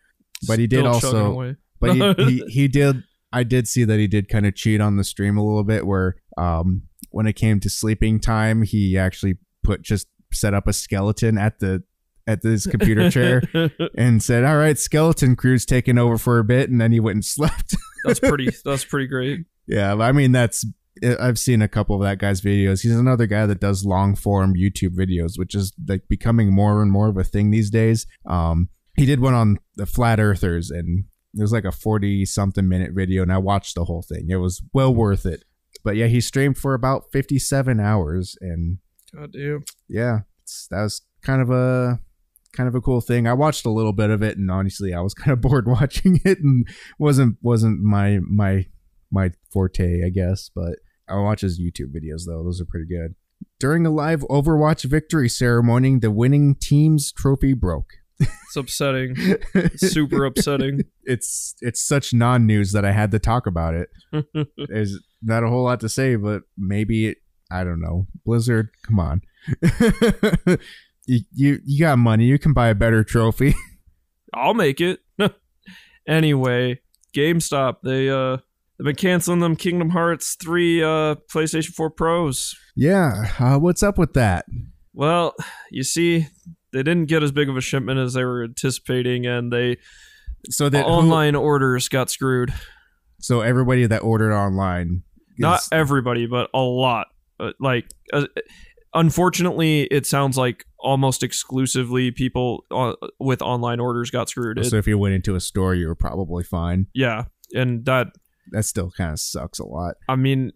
But he did still also- But he, he he did. I did see that he did kind of cheat on the stream a little bit, where um when it came to sleeping time, he actually put just set up a skeleton at the at this computer chair and said, "All right, skeleton crew's taking over for a bit," and then he went and slept. that's pretty. That's pretty great. Yeah, I mean that's I've seen a couple of that guy's videos. He's another guy that does long form YouTube videos, which is like becoming more and more of a thing these days. Um, he did one on the flat earthers, and it was like a forty something minute video, and I watched the whole thing. It was well worth it. But yeah, he streamed for about fifty seven hours, and God damn. yeah, it's, that was kind of a kind of a cool thing. I watched a little bit of it, and honestly, I was kind of bored watching it, and wasn't wasn't my my my forte, I guess. But I watch his YouTube videos though; those are pretty good. During a live Overwatch victory ceremony, the winning team's trophy broke. It's upsetting. Super upsetting. It's it's such non-news that I had to talk about it. There's not a whole lot to say, but maybe it. I don't know. Blizzard, come on. you, you you got money. You can buy a better trophy. I'll make it. anyway, GameStop they uh they've been canceling them Kingdom Hearts 3 uh PlayStation 4 Pros. yeah. Uh, what's up with that? Well, you see, they didn't get as big of a shipment as they were anticipating and they So that who- online orders got screwed. so everybody that ordered online. Not everybody, but a lot. Uh, like uh, unfortunately, it sounds like almost exclusively people uh, with online orders got screwed. It- so if you went into a store, you were probably fine. yeah, and that That still kind of sucks a lot. I mean,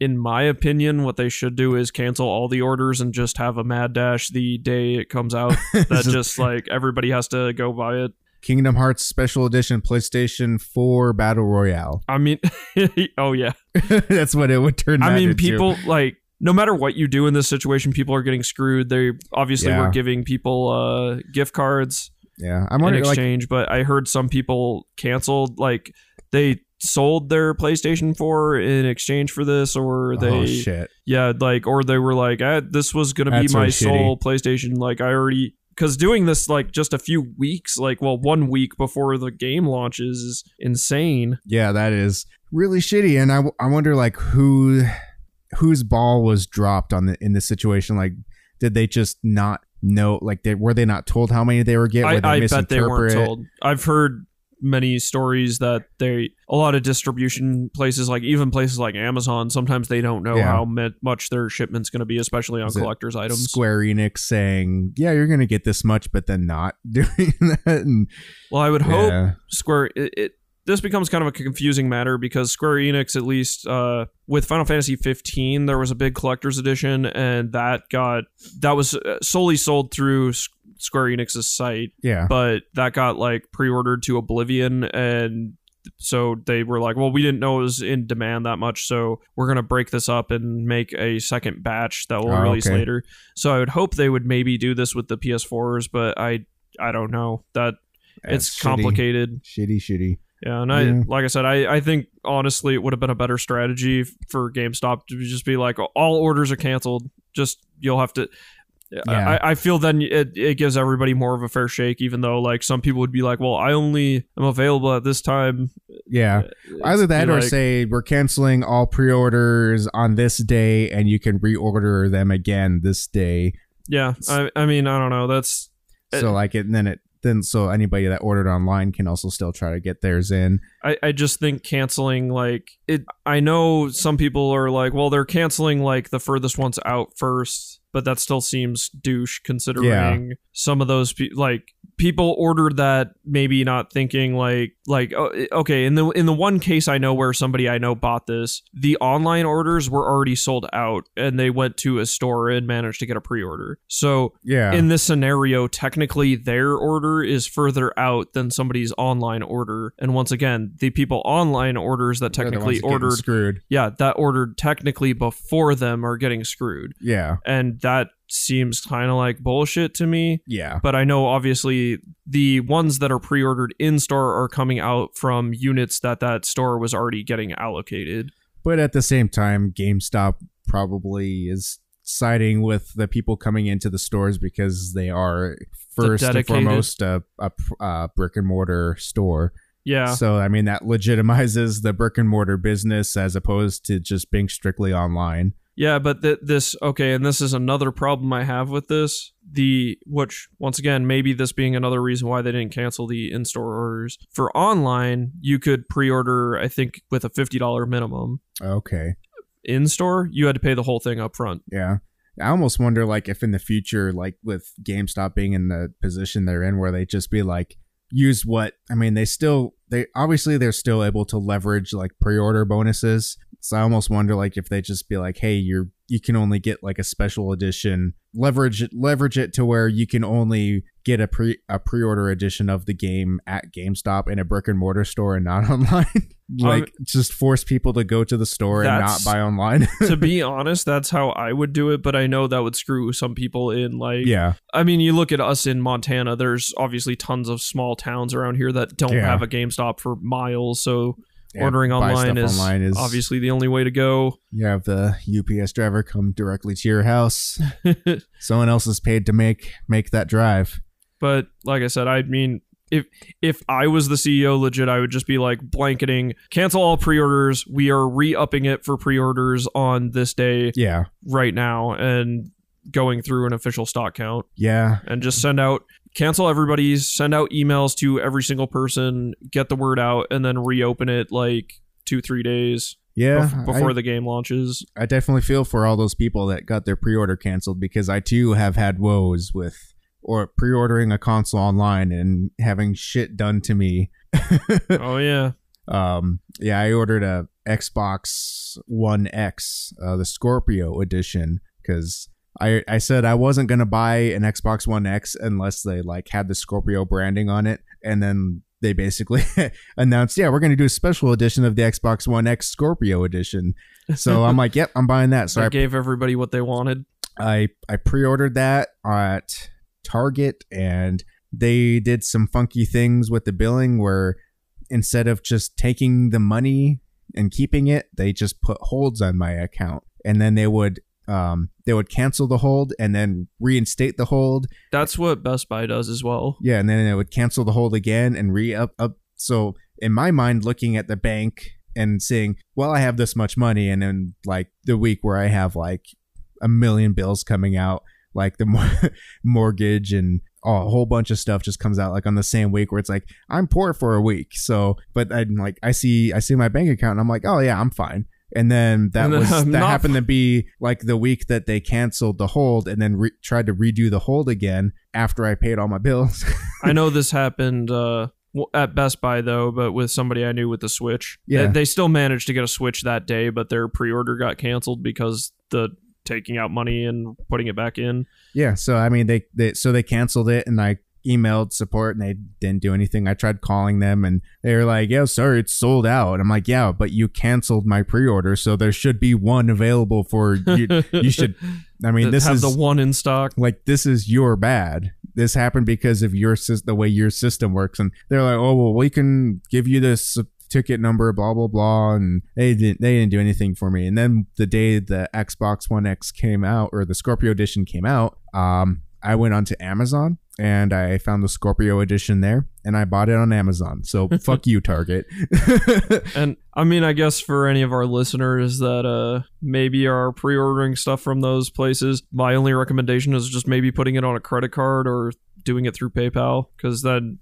in my opinion, what they should do is cancel all the orders and just have a mad dash the day it comes out. That Just- just like everybody has to go buy it. Kingdom Hearts Special Edition PlayStation 4 Battle Royale. I mean, oh yeah. That's what it would turn. I mean, into. people like no matter what you do in this situation, people are getting screwed. They obviously Yeah. were giving people uh, gift cards Yeah, I'm in wondering. Like, exchange, but I heard some people canceled. Like they sold their PlayStation 4 in exchange for this, or they oh shit. yeah like or they were like ah, this was gonna be my really sole playstation like i already because doing this like just a few weeks like well one week before the game launches is insane Yeah, that is really shitty. And I, w- I wonder like who whose ball was dropped on the in this situation. Like, did they just not know? Like, they were they not told how many they were getting? i, Were they I bet they weren't told i've heard many stories that they a lot of distribution places like even places like amazon sometimes they don't know Yeah. how mu- much their shipment's going to be especially on Is collectors items Square Enix saying, "Yeah, you're gonna get this much," but then not doing that. And well i would hope yeah, Square it, it this becomes kind of a confusing matter because Square Enix at least uh with Final Fantasy 15 there was a big collector's edition and that got that was uh, solely sold through Square Enix's site yeah, but that got like pre-ordered to Oblivion and so they were like well we didn't know it was in demand that much so we're going to break this up and make a second batch that we'll Oh, release okay. later so I would hope they would maybe do this with the PS4s but I I don't know that That's it's shitty. complicated shitty, shitty. yeah, and I Yeah. like I said, I, I think honestly it would have been a better strategy for GameStop to just be like all orders are canceled. Just you'll have to Yeah. I, I feel then it, it gives everybody more of a fair shake, even though like some people would be like, well, I only am available at this time. Yeah. Uh, Either that or like- say we're canceling all pre-orders on this day and you can reorder them again this day. Yeah, I, I mean, I don't know. That's So like it and then it then so anybody that ordered online can also still try to get theirs in. I, I just think canceling like it I know some people are like, well, they're canceling like the furthest ones out first, but that still seems douche considering some of those pe- like people ordered that maybe not thinking like like oh, okay in the in the one case I know where somebody I know bought this the online orders were already sold out and they went to a store and managed to get a pre-order so Yeah. in this scenario, technically their order is further out than somebody's online order. And once again, the people online orders that technically ordered, screwed. yeah, that ordered technically before them are getting screwed. Yeah. And that seems kind of like bullshit to me. Yeah. But I know obviously the ones that are pre-ordered in store are coming out from units that that store was already getting allocated. But at the same time, GameStop probably is siding with the people coming into the stores because they are first and foremost a, a, a brick and mortar store. Yeah. So I mean that legitimizes the brick and mortar business as opposed to just being strictly online. Yeah, but th- this okay, and this is another problem I have with this. The which once again, maybe this being another reason why they didn't cancel the in-store orders. For online, you could pre-order I think with a $50 minimum. Okay. In-store, you had to pay the whole thing up front. Yeah. I almost wonder like if in the future, like with GameStop being in the position they're in where they just be like use what I mean, they still they obviously they're still able to leverage like pre-order bonuses. So I almost wonder like if they just be like, hey, you're you can only get like a special edition, leverage it leverage it to where you can only get a pre a pre-order edition of the game at GameStop in a brick and mortar store and not online. like Um, just force people to go to the store and not buy online. to be honest, that's how I would do it, but I know that would screw some people in like yeah. I mean, you look at us in Montana, there's obviously tons of small towns around here that don't Yeah. have a GameStop for miles, so Yeah, ordering online is, online is- obviously the only way to go. You have the UPS driver come directly to your house. Someone else is paid to make make that drive. but like I said, I mean if if I was the CEO legit, I would just be like blanketing cancel all pre-orders. We are re-upping it for pre-orders on this day Yeah. right now and going through an official stock count Yeah. and just send out cancel everybody's send out emails to every single person get the word out and then reopen it like two three days Yeah. bef- before I, the game launches I definitely feel for all those people that got their pre-order canceled because I too have had woes with or pre-ordering a console online and having shit done to me. oh yeah um yeah, I ordered a Xbox One X, uh, the Scorpio edition cuz I, I said I wasn't gonna buy an Xbox One X unless they like had the Scorpio branding on it, and then they basically announced, yeah, we're gonna do a special edition of the Xbox One X Scorpio edition. So I'm like, yep, I'm buying that. So that I, gave everybody what they wanted I I pre-ordered that at Target, and they did some funky things with the billing where instead of just taking the money and keeping it, they just put holds on my account, and then they would um they would cancel the hold and then reinstate the hold. That's what best buy does as well. Yeah and then it would cancel the hold again and re up. Up so in my mind looking at the bank and saying well i have this much money and then like the week where i have like a million bills coming out like the mor- mortgage and oh, a whole bunch of stuff just comes out like on the same week where it's like i'm poor for a week. So but i'm like i see i see my bank account and i'm like oh yeah i'm fine and then that And was that not happened to be like the week that they canceled the hold and then re- tried to redo the hold again after I paid all my bills. i know this happened uh at best buy though but with somebody i knew with the switch Yeah. they, they still managed to get a switch that day but their pre-order got canceled because the taking out money and putting it back in yeah, so I mean they, they so they canceled it and I emailed support and they didn't do anything. I tried calling them and they were like, "Yeah, sorry, it's sold out." I'm like, "Yeah, but you canceled my pre-order, so there should be one available for you. you should I mean, this have is the one in stock like this is your bad. This happened because of your the way your system works, and they're like, "Oh well, we can give you this ticket number, blah blah blah, and they didn't they didn't do anything for me. And then the day the Xbox One X came out or the Scorpio edition came out, um, I went onto Amazon and I found the Scorpio edition there and I bought it on Amazon. So fuck you, Target. And I mean, I guess for any of our listeners that uh maybe are pre-ordering stuff from those places, my only recommendation is just maybe putting it on a credit card or doing it through PayPal because then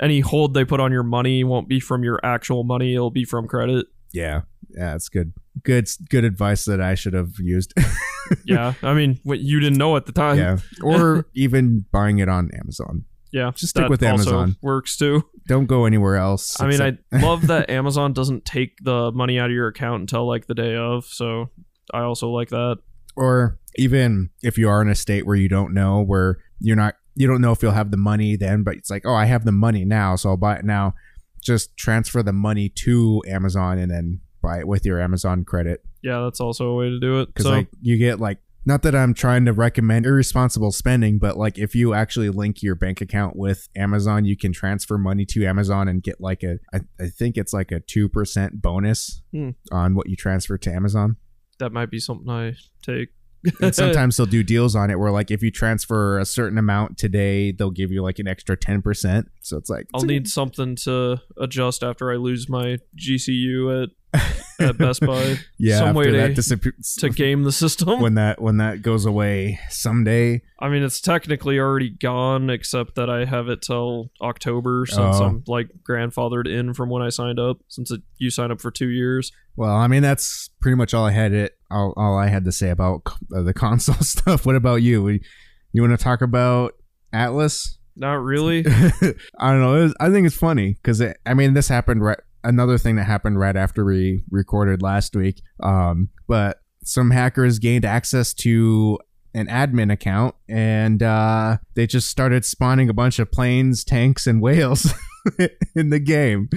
any hold they put on your money won't be from your actual money; it'll be from credit. yeah, yeah, it's good, good, good advice that I should have used. yeah, I mean, what you didn't know at the time. yeah, or even buying it on Amazon. yeah. Just stick with Amazon. Works too. Don't go anywhere else. I mean, except- I love that Amazon doesn't take the money out of your account until like the day of. So I also like that. or even if you are in a state where you don't know where you're not you don't know if you'll have the money then but it's like oh i have the money now so i'll buy it now just transfer the money to amazon and then buy it with your amazon credit Yeah, that's also a way to do it. because So like you get like not that i'm trying to recommend irresponsible spending but like if you actually link your bank account with amazon you can transfer money to amazon and get like a i, I think it's like a 2% bonus Hmm. on what you transfer to amazon that might be something I take. And sometimes they'll do deals on it where like if you transfer a certain amount today they'll give you like an extra 10% so it's like I'll need something to adjust after I lose my GCU at at Best Buy yeah some way to- that disappears to game the system. when that when that goes away someday I mean, it's technically already gone, except that I have it till October since Oh. I'm like grandfathered in from when I signed up. Since it, you signed up for two years, well i mean that's pretty much all i had it all, all i had to say about uh, the console stuff what about you you want to talk about atlas not really. I don't know. It was, I think it's funny because I mean, this happened right. Another thing that happened right after we recorded last week. Um, but some hackers gained access to an admin account and uh, they just started spawning a bunch of planes, tanks, and whales in the game.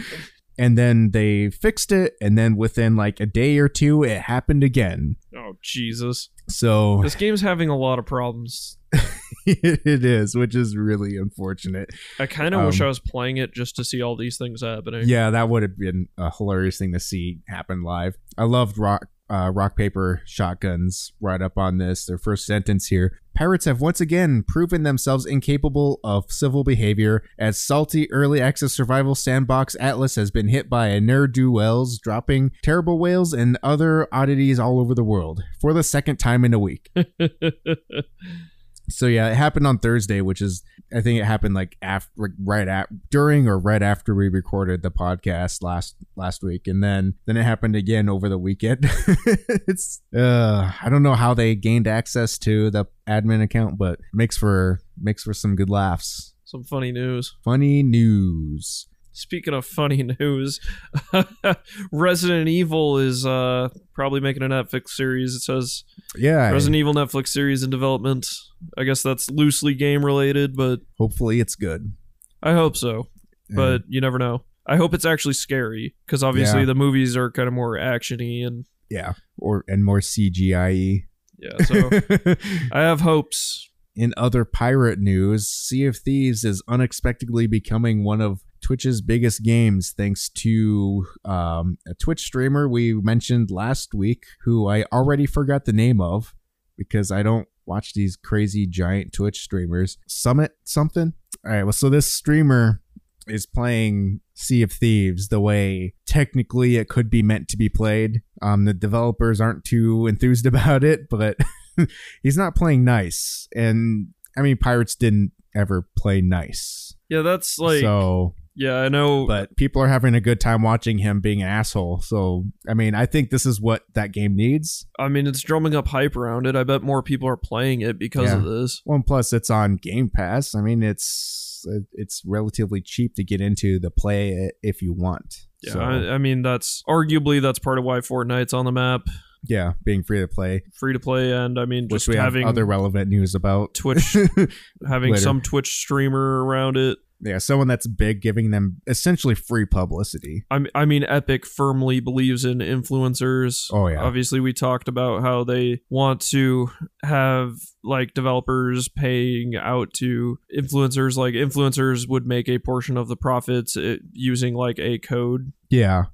And then they fixed it, and then within like a day or two, it happened again. oh Jesus, So this game's having a lot of problems. it is, which is really unfortunate. I kind of wish Um, I was playing it just to see all these things happening. Yeah, that would have been a hilarious thing to see happen live. I loved rock uh, Rock Paper Shotgun's right up on this. Their first sentence here: Pirates have once again proven themselves incapable of civil behavior as salty early access survival sandbox Atlas has been hit by a ne'er do wells, dropping terrible whales and other oddities all over the world for the second time in a week. So yeah, it happened on Thursday, which is I think it happened like after right at during or right after we recorded the podcast last last week, and then then it happened again over the weekend. it's uh I don't know how they gained access to the admin account, but makes for makes for some good laughs. Some funny news. Funny news. Speaking of funny news, Resident Evil is uh, probably making a Netflix series. It says Yeah, Resident Evil Netflix series in development. I guess that's loosely game related, but hopefully it's good. I hope so. But you never know. I hope it's actually scary because obviously Yeah. the movies are kind of more actiony and yeah, or and more CGI. yeah. So I have hopes. In other pirate news, Sea of Thieves is unexpectedly becoming one of Twitch's biggest games thanks to um, a Twitch streamer we mentioned last week who I already forgot the name of because I don't watch these crazy giant Twitch streamers. Summit something? All right, well, so this streamer is playing Sea of Thieves the way technically it could be meant to be played. Um, the developers aren't too enthused about it, but he's not playing nice. And I mean, Pirates didn't ever play nice. Yeah, that's like so, yeah. I know. but people are having a good time watching him being an asshole. So, I mean, I think this is what that game needs. I mean, it's drumming up hype around it. I bet more people are playing it because Yeah. of this. One plus, it's on Game Pass. I mean, it's it's relatively cheap to get into the play if you want. Yeah, So, I, I mean that's arguably that's part of why Fortnite's on the map, yeah, being free to play, free to play, and I mean which just we have having other relevant news about. Twitch having later. some Twitch streamer around it. yeah, someone that's big giving them essentially free publicity. I I mean, Epic firmly believes in influencers. Oh, yeah. Obviously, we talked about how they want to have like developers paying out to influencers. Like influencers would make a portion of the profits uh, using like a code. Yeah.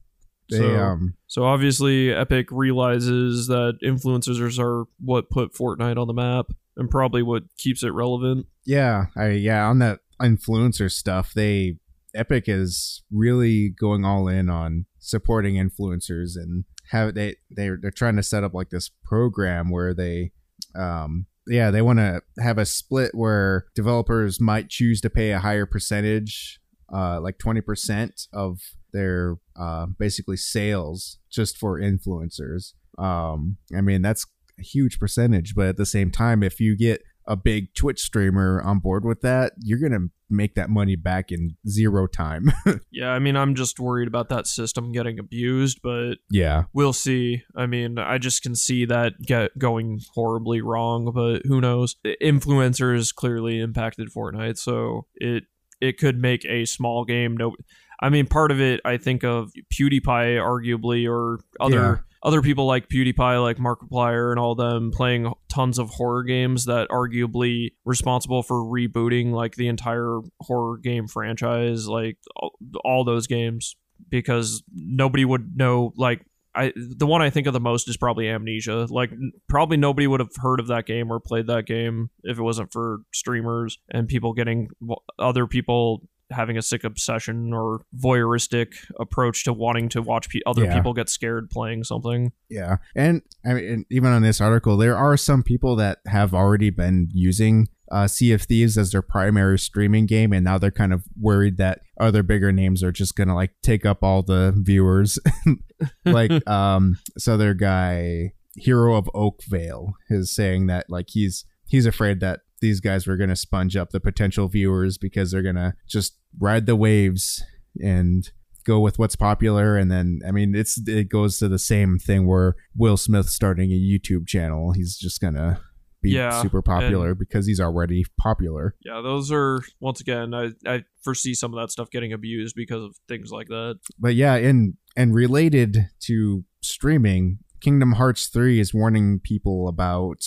They So- um So obviously, Epic realizes that influencers are what put Fortnite on the map and probably what keeps it relevant. yeah, I yeah, on that influencer stuff, they Epic is really going all in on supporting influencers and have they they they're trying to set up like this program where they um yeah, they want to have a split where developers might choose to pay a higher percentage uh like 20% of their uh basically sales just for influencers. Um I mean, that's a huge percentage, but at the same time if you get a big Twitch streamer on board with that, you're going to make that money back in zero time. Yeah, I mean, I'm just worried about that system getting abused, but yeah. we'll see. I mean, I just can see that get going horribly wrong, but who knows? Influencers clearly impacted Fortnite, so it it could make a small game. No, I mean, part of it I think of PewDiePie, arguably, or other. Yeah. Other people like PewDiePie, like Markiplier, and all them playing tons of horror games that arguably responsible for rebooting like the entire horror game franchise, like all, all those games, because nobody would know like I the one I think of the most is probably Amnesia. Like probably nobody would have heard of that game or played that game if it wasn't for streamers and people getting other people having a sick obsession or voyeuristic approach to wanting to watch pe- other Yeah. people get scared playing something. Yeah. And I mean, and even on this article, there are some people that have already been using uh, Sea of Thieves as their primary streaming game, and now they're kind of worried that other bigger names are just gonna like take up all the viewers. like um, this other guy, Hero of Oakvale, is saying that like he's he's afraid that these guys were gonna sponge up the potential viewers because they're gonna just ride the waves and go with what's popular and then i mean it's it goes to the same thing where will smith starting a youtube channel he's just gonna be Yeah, super popular because he's already popular Yeah, those are once again I I foresee some of that stuff getting abused because of things like that. but yeah and and related to streaming kingdom hearts 3 is warning people about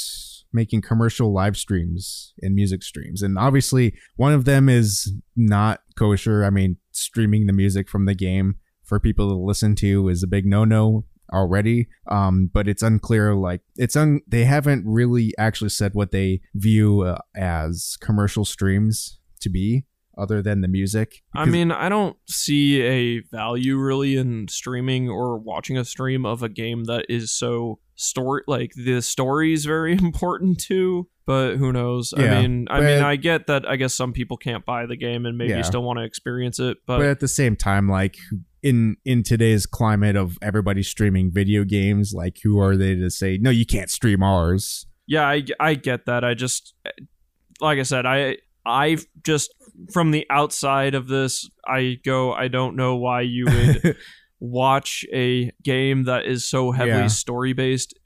making commercial live streams and music streams. And obviously one of them is not kosher. I mean streaming the music from the game for people to listen to is a big no-no already. Um but it's unclear like it's un they haven't really actually said what they view uh, as commercial streams to be other than the music I mean, I don't see a value really in streaming or watching a stream of a game that is so story like the story is very important too. But who knows? Yeah, I mean, I mean, I get that. I guess some people can't buy the game and maybe Yeah. still want to experience it. but But, at the same time like in in today's climate of everybody streaming video games like who are they to say no you can't stream ours yeah, I, I get that. I just like I said, I I just from the outside of this, I go. I don't know why you would. watch a game that is so heavily Yeah. story based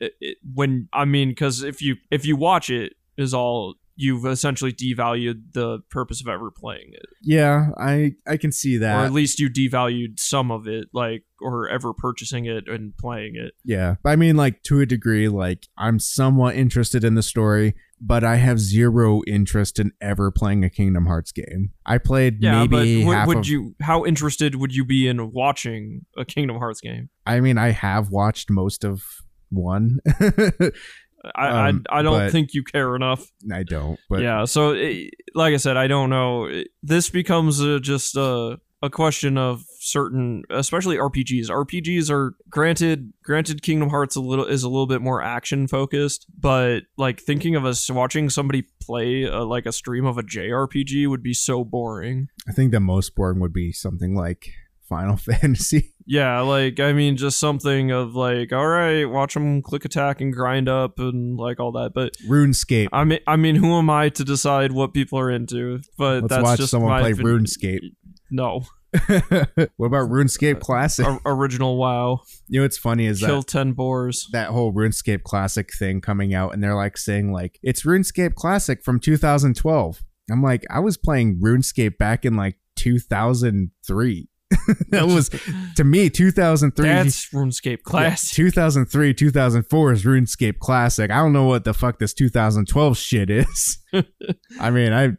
when i mean because if you if you watch it is all you've essentially devalued the purpose of ever playing it yeah i i can see that. or at least you devalued some of it like or ever purchasing it and playing it yeah but i mean like to a degree like i'm somewhat interested in the story but i have zero interest in ever playing a kingdom hearts game. I played yeah maybe but would, of, you how interested would you be in watching a kingdom hearts game? I mean i have watched most of one. I Um, I, I don't think you care enough. I don't but yeah so it, like i said i don't know. This becomes uh just a, a question of certain especially rpgs rpgs are granted granted kingdom hearts a little is a little bit more action focused but like thinking of us watching somebody play uh like a stream of a jrpg would be so boring. I think the most boring would be something like final fantasy. Yeah like i mean just something of like all right watch them click attack and grind up and like all that but runescape. I mean, I mean, who am I to decide what people are into? But let's that's watch just someone play runescape. No, what about RuneScape Classic? O- original WoW. you know what's funny is Kill that ten boars. that whole RuneScape Classic thing coming out, and they're like saying like it's RuneScape Classic from 2012. I'm like, I was playing RuneScape back in like 2003. that was to me 2003. That's RuneScape Classic. 2003, 2004 is RuneScape Classic. I don't know what the fuck this 2012 shit is. I mean, I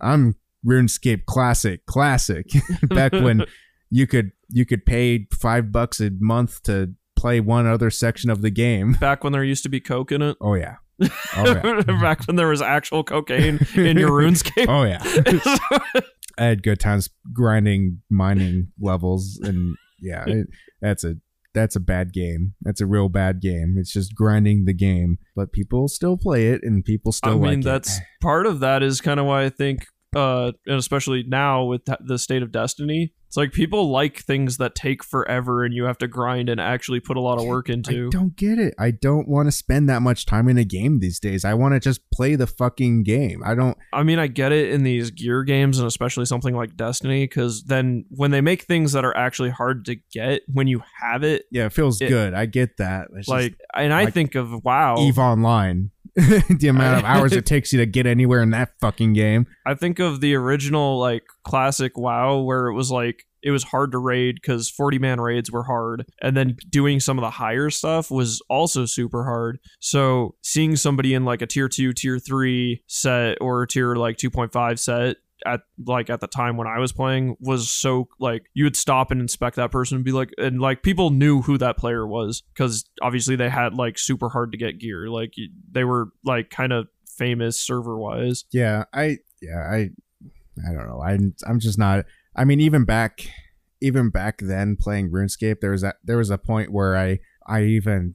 I'm RuneScape Classic Classic. Back when you could you could pay 5 bucks a month to play one other section of the game. Back when there used to be coke in it. Oh yeah. Oh yeah. Back when there was actual cocaine in your RuneScape. Oh yeah. I had good times grinding mining levels and yeah, it, that's a that's a bad game. That's a real bad game. It's just grinding the game, but people still play it and people still I mean, like it. that's part of that is kind of why I think, uh, and especially now with the state of Destiny, it's like people like things that take forever and you have to grind and actually put a lot of work I into. don't get it. I don't want to spend that much time in a game these days. I want to just play the fucking game. I don't I mean, I get it in these gear games and especially something like Destiny, because then when they make things that are actually hard to get, when you have it, yeah, it feels It- good. I get that. It's just like, and I like think of wow, Eve Online. the amount of hours it takes you to get anywhere in that fucking game. I think of the original like classic WoW where it was like it was hard to raid because 40 man raids were hard and then doing some of the higher stuff was also super hard so seeing somebody in like a tier 2 tier 3 set or tier like 2.5 set at like at the time when I was playing was so like you would stop and inspect that person and be like and like people knew who that player was because obviously they had like super hard to get gear like they were like kind of famous server wise Yeah, I yeah, I I don't know. I I'm just not I mean even back even back then playing RuneScape there was a there was a point where I I even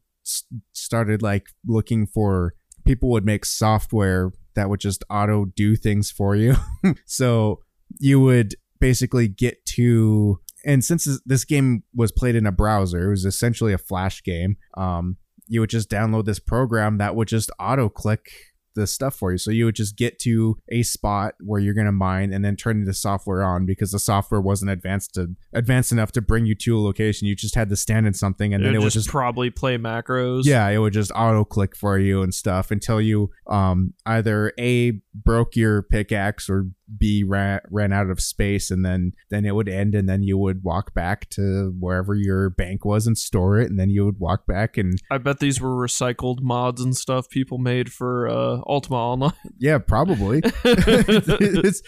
started like looking for people would make software that would just auto do things for you. so you would basically get to and since this- game was played in a browser, it was essentially a flash game. Um you would just download this program that would just auto click the stuff for you. So you would just get to a spot where you're going to mine and then turn the software on because the software wasn't advanced to advanced enough to bring you to a location. You just had to stand in something and it then would it would just, just probably play macros. yeah, it would just auto click for you and stuff until you um either a broke your pickaxe or b ran ran out of space and then then it would end and then you would walk back to wherever your bank was and store it and then you would walk back and I bet these were recycled mods and stuff people made for uh, Ultima Online. yeah probably It's-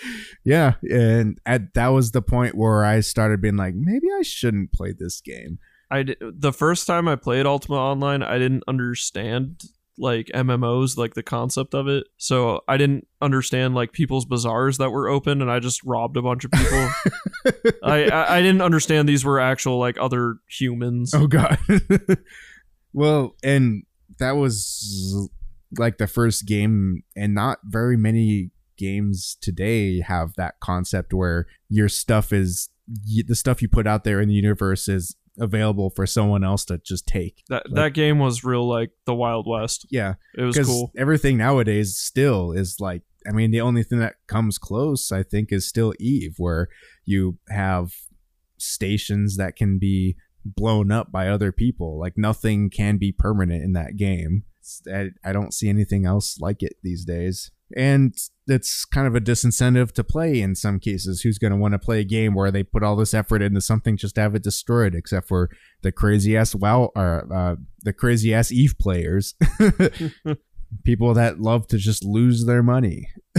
yeah and at that was the point where i started being like maybe i shouldn't play this game I the first time I played Ultima Online, I didn't understand like MMOs, like the concept of it. So I didn't understand like people's bazaars that were open, and I just robbed a bunch of people. I, I I didn't understand these were actual like other humans. Oh god. well, and that was like the first game and not very many games today have that concept where your stuff is the stuff you put out there in the universe is available for someone else to just take. That that game was real like the Wild West. Yeah, It was cool. everything nowadays still is like I mean the only thing that comes close I think is still Eve where you have stations that can be blown up by other people like nothing can be permanent in that game I, I don't see anything else like it these days and it's kind of a disincentive to play in some cases who's going to want to play a game where they put all this effort into something just to have it destroyed except for the crazy ass wow or uh, the crazy ass eve players people that love to just lose their money.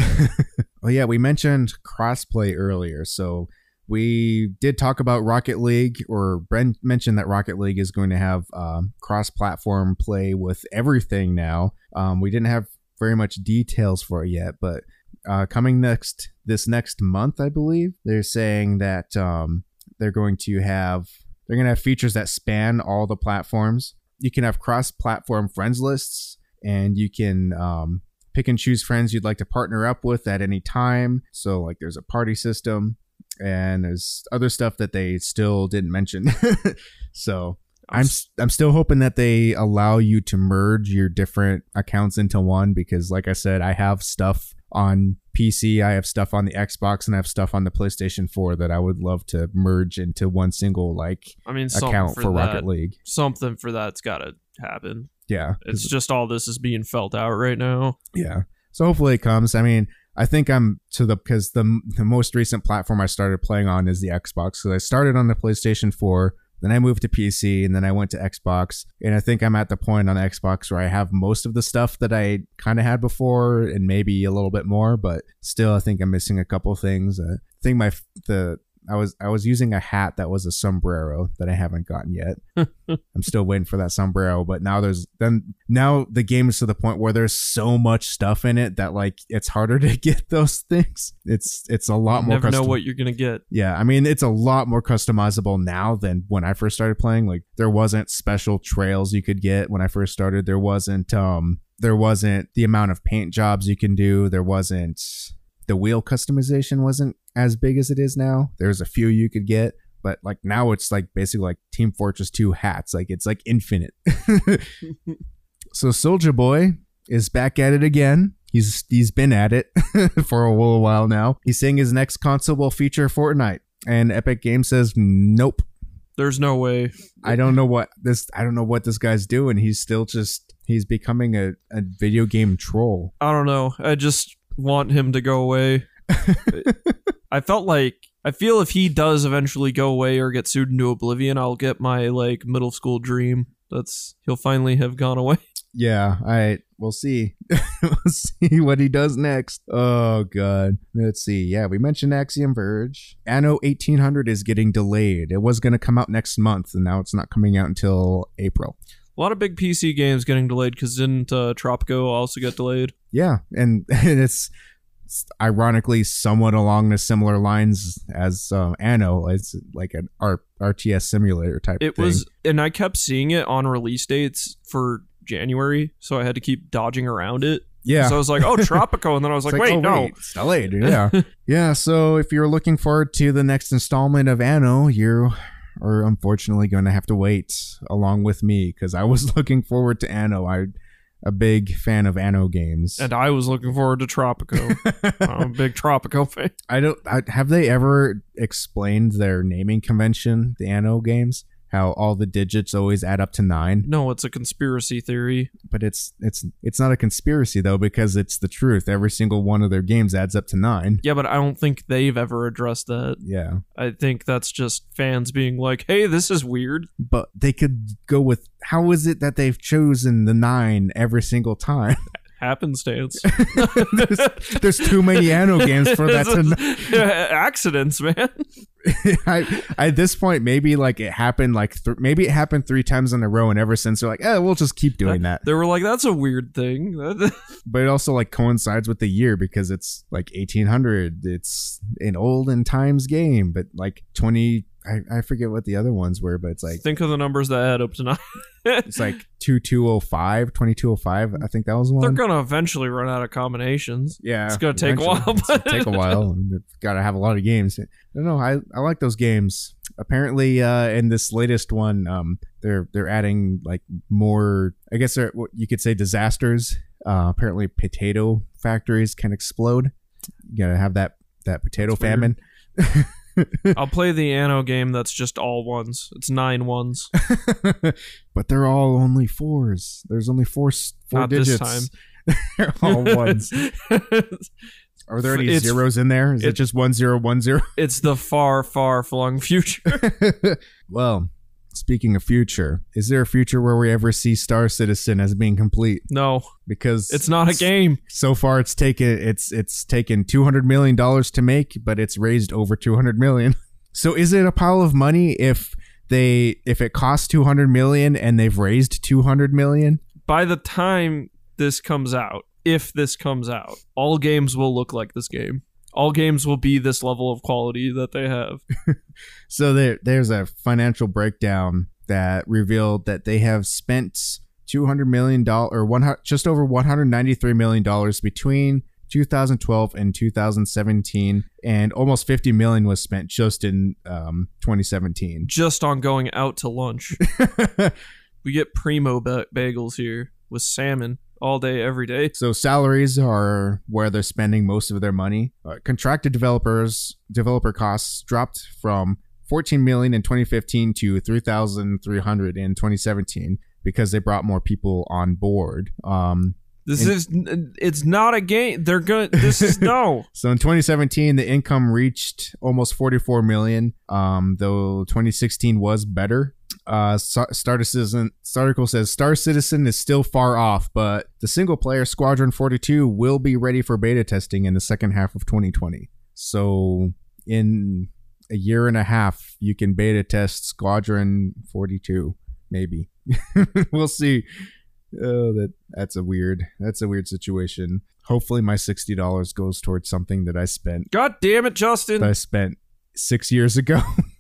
oh yeah, we mentioned crossplay earlier, so we did talk about Rocket League, or Brent mentioned that Rocket League is going to have um, cross-platform play with everything now. Um, we didn't have very much details for it yet, but uh, coming next this next month, I believe they're saying that um, they're going to have they're going to have features that span all the platforms. You can have cross-platform friends lists and you can um, pick and choose friends you'd like to partner up with at any time. So, like, there's a party system, and there's other stuff that they still didn't mention. so, I'm s- I'm still hoping that they allow you to merge your different accounts into one because, like I said, I have stuff on PC, I have stuff on the Xbox, and I have stuff on the PlayStation 4 that I would love to merge into one single like I mean, account for, for, Rocket League. Something for that's got to happen. Yeah, It's just all this is being felt out right now. Yeah. So hopefully it comes. I mean, I think I'm to the because the the most recent platform I started playing on is the Xbox. So I started on the PlayStation 4, then I moved to PC, and then I went to Xbox. And I think I'm at the point on Xbox where I have most of the stuff that I kind of had before, and maybe a little bit more. But still, I think I'm missing a couple things. Uh, I think my the I was I was using a hat that was a sombrero that I haven't gotten yet. I'm still waiting for that sombrero, but now there's then now the game is to the point where there's so much stuff in it that like it's harder to get those things. It's it's a lot You more. never know what you're gonna get. yeah, I mean it's a lot more customizable now than when I first started playing. Like there wasn't special trails you could get when I first started. There wasn't um there wasn't the amount of paint jobs you can do. There wasn't the wheel customization wasn't as big as it is now. There's a few you could get, but like now it's like basically like Team Fortress 2 hats. Like it's like infinite. so Soulja Boy is back at it again. He's he's been at it for a little while now. He's saying his next console will feature Fortnite, and Epic Games says nope. There's no way. I don't know what this. I don't know what this guy's doing. He's still just he's becoming a, a video game troll. I don't know. I just want him to go away. I felt like I feel if he does eventually go away or get sued into oblivion, I'll get my like middle school dream. That's he'll finally have gone away. Yeah, I we'll see. we'll see what he does next. Oh god. Let's see. Yeah, we mentioned Axiom Verge. Anno 1800 is getting delayed. It was going to come out next month and now it's not coming out until April. A lot of big PC games getting delayed because didn't uh, Tropico also get delayed? Yeah, and, and it's, it's ironically somewhat along the similar lines as uh, Anno. It's like an R- RTS simulator type It thing. was, and I kept seeing it on release dates for January, so I had to keep dodging around it. yeah. So I was like, "Oh, Tropico," and then I was It's like, "Wait, oh, no." it's delayed. Yeah, yeah. So if you're looking forward to the next installment of Anno, you are unfortunately going to have to wait along with me because I was looking forward to Anno. I'm a big fan of Anno games. And I was looking forward to Tropico. I'm a big Tropico fan. I don't. I, have they ever explained their naming convention? The Anno games. How all the digits always add up to nine, No, it's a conspiracy theory. but it's it's it's not a conspiracy though because it's the truth. Every single one of their games adds up to nine. Yeah, but I don't think they've ever addressed that. Yeah, I think that's just fans being like, "Hey, this is weird." but they could go with how is it that they've chosen the nine every single time? Happenstance. there's, there's too many Anno games for that to. accidents, man. I, at this point, maybe like it happened like th- maybe it happened three times in a row, and ever since they're like, eh, we'll just keep doing that. They were like, "That's a weird thing." But it also like coincides with the year because it's like 1800. It's an olden times game, but like 20. I, I forget what the other ones were, but it's like Think of the numbers that add up to nine. it's like 2205, 2205. I think that was one. They're gonna eventually run out of combinations. Yeah, It's gonna take a while, It's but- take a while. and They've got to have a lot of games. I don't know. I, I like those games. Apparently, uh, in this latest one, um, they're they're adding like more. I guess they're what you could say disasters. Uh, apparently, potato factories can explode. You gotta have that that potato That's famine. I'll play the Anno game that's just all ones. It's nine ones. but they're all only fours. There's only four four Not this digits. they're all ones. Are there any It's- zeros in there? Is it, it- just one zero one zero? it's the far, far flung future. well, speaking of future, is there a future where we ever see Star Citizen as being complete? No, Because it's not a game. So far, it's taken it's it's taken two hundred million dollars to make, but it's raised over two hundred million. So is it a pile of money if they if it costs two hundred million and they've raised two hundred million? By the time this comes out, if this comes out, all games will look like this game. All games will be this level of quality that they have. So there, there's a financial breakdown that revealed that they have spent two hundred million dollars or one just over one hundred ninety three million dollars between 2012 and 2017, and almost 50 million was spent just in um, 2017. Just on going out to lunch. we get primo ba- bagels here with salmon all day, every day. So salaries are where they're spending most of their money. Uh, contracted developers developer costs dropped from 14 million in 2015 to 3,300 in 2017 because they brought more people on board. Um, This is it's not a game. They're to this is no. So in 2017, the income reached almost 44 million. Um, though 2016 was better. Uh, Star Star Citizen article says Star Citizen is still far off, but the single player Squadron 42 will be ready for beta testing in the second half of 2020. So in a year and a half, you can beta test Squadron 42, maybe. we'll see. Oh, that that's a weird that's a weird situation. Hopefully, my sixty dollars goes towards something that I spent God damn it, Justin. that I spent six years ago.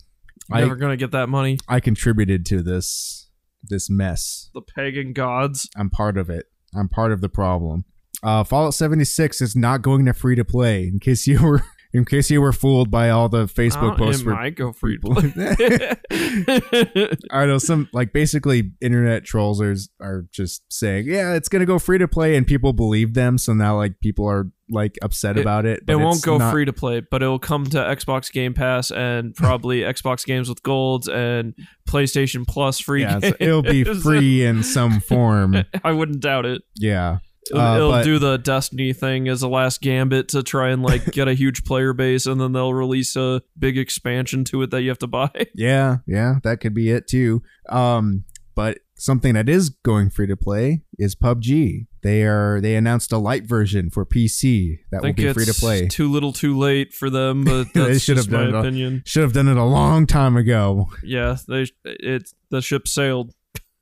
I never gonna get that money. I contributed to this this mess. The pagan gods. I'm part of it. I'm part of the problem. Uh, Fallout 76 is not going to free to play. In case you were in case you were fooled by all the Facebook Oh, posts. it might go free people- to play. I know some like basically internet trolls are, are just saying, yeah, it's gonna go free to play, and people believe them. So now like people are like upset It- about it. it won't go not- free to play, but it'll come to Xbox Game Pass and probably Xbox games with golds and PlayStation Plus free. Yeah, so it'll be free in some form. I wouldn't doubt it. Yeah. It'll, Uh, it'll but- do the Destiny thing as a last gambit to try and like get a huge player base, and then they'll release a big expansion to it that you have to buy. Yeah, yeah, that could be it too. Um, but something that is going free to play is PUBG. They are they announced a light version for PC that will be free to play. too little, too late for them, but They should just have my done it. opinion. Should have done it a long time ago. Yeah, they it the ship sailed.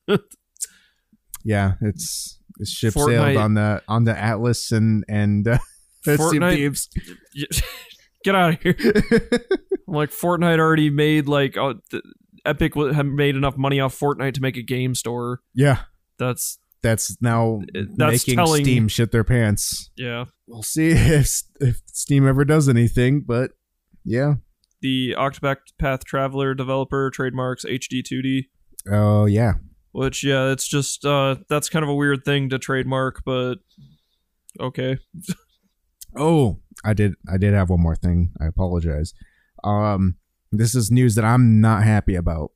Yeah, it's the ship Fortnite- sailed on the on the Atlas and and uh, Fortnite-. Get out of here! like Fortnite already made like uh, th- Epic have made enough money off Fortnite to make a game store. Yeah, That's that's now That's making telling- Steam shit their pants. yeah. We'll see if if Steam ever does anything, but yeah. The Octopath Traveler developer trademarks HD2D, Oh yeah, which yeah, it's just uh that's kind of a weird thing to trademark, but okay. Oh, I did. I did have one more thing. I apologize. Um, this is news that I'm not happy about.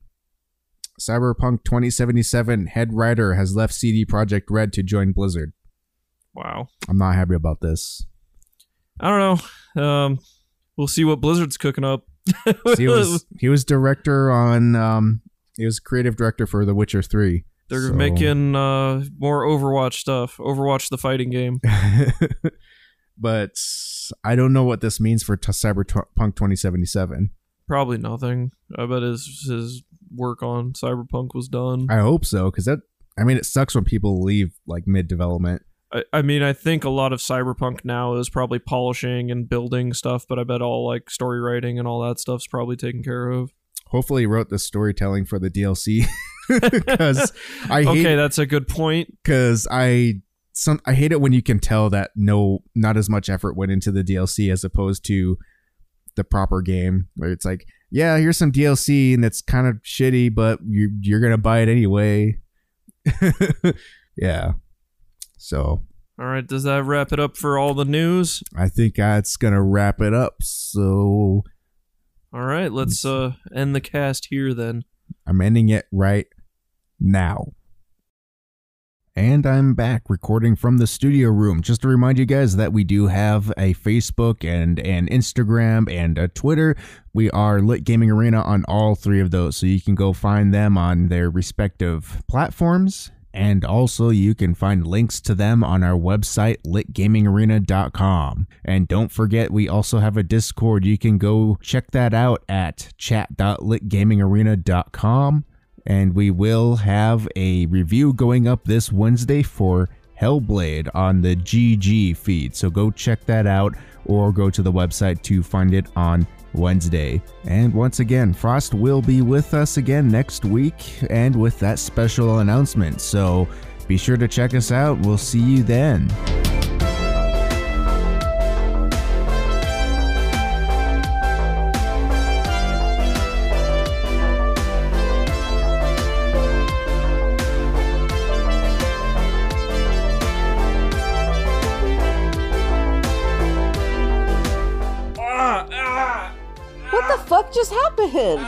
Cyberpunk 2077 head writer has left CD Projekt Red to join Blizzard. Wow. I'm not happy about this. I don't know. Um, we'll see what Blizzard's cooking up. He was he was director on um he was creative director for The Witcher 3. They're So- making uh, more Overwatch stuff. Overwatch, the fighting game. but I don't know what this means for t- Cyberpunk 2077. Probably nothing. I bet his his work on Cyberpunk was done. I hope so cuz that I mean it sucks when people leave like mid development. I, I mean, I think a lot of Cyberpunk now is probably polishing and building stuff, but I bet all like story writing and all that stuff's probably taken care of. Hopefully wrote the storytelling for the DLC because I okay, hate that's a good point. because I some I hate it when you can tell that no not as much effort went into the DLC as opposed to the proper game where it's like yeah here's some DLC and it's kind of shitty but you you're gonna buy it anyway yeah so All right, does that wrap it up for all the news? I think that's gonna wrap it up so All right, let's uh end the cast here then. I'm ending it right now. And I'm back recording from the studio room. Just to remind you guys that we do have a Facebook and an Instagram and a Twitter. We are Lit Gaming Arena on all three of those, so you can go find them on their respective platforms. And also, you can find links to them on our website, litgamingarena.com. And don't forget, we also have a Discord. You can go check that out at chat.litgamingarena.com. And we will have a review going up this Wednesday for Hellblade on the GG feed. So go check that out or go to the website to find it on Wednesday. And once again, Frost will be with us again next week and with that special announcement. So be sure to check us out. We'll see you then. Fuck just happened?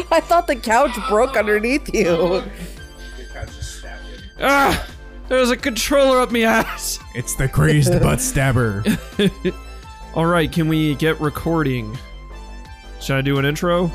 I thought the couch broke underneath you. Ah! There's a controller up my ass! It's the crazed butt stabber. Alright, can we get recording? Should I do an intro?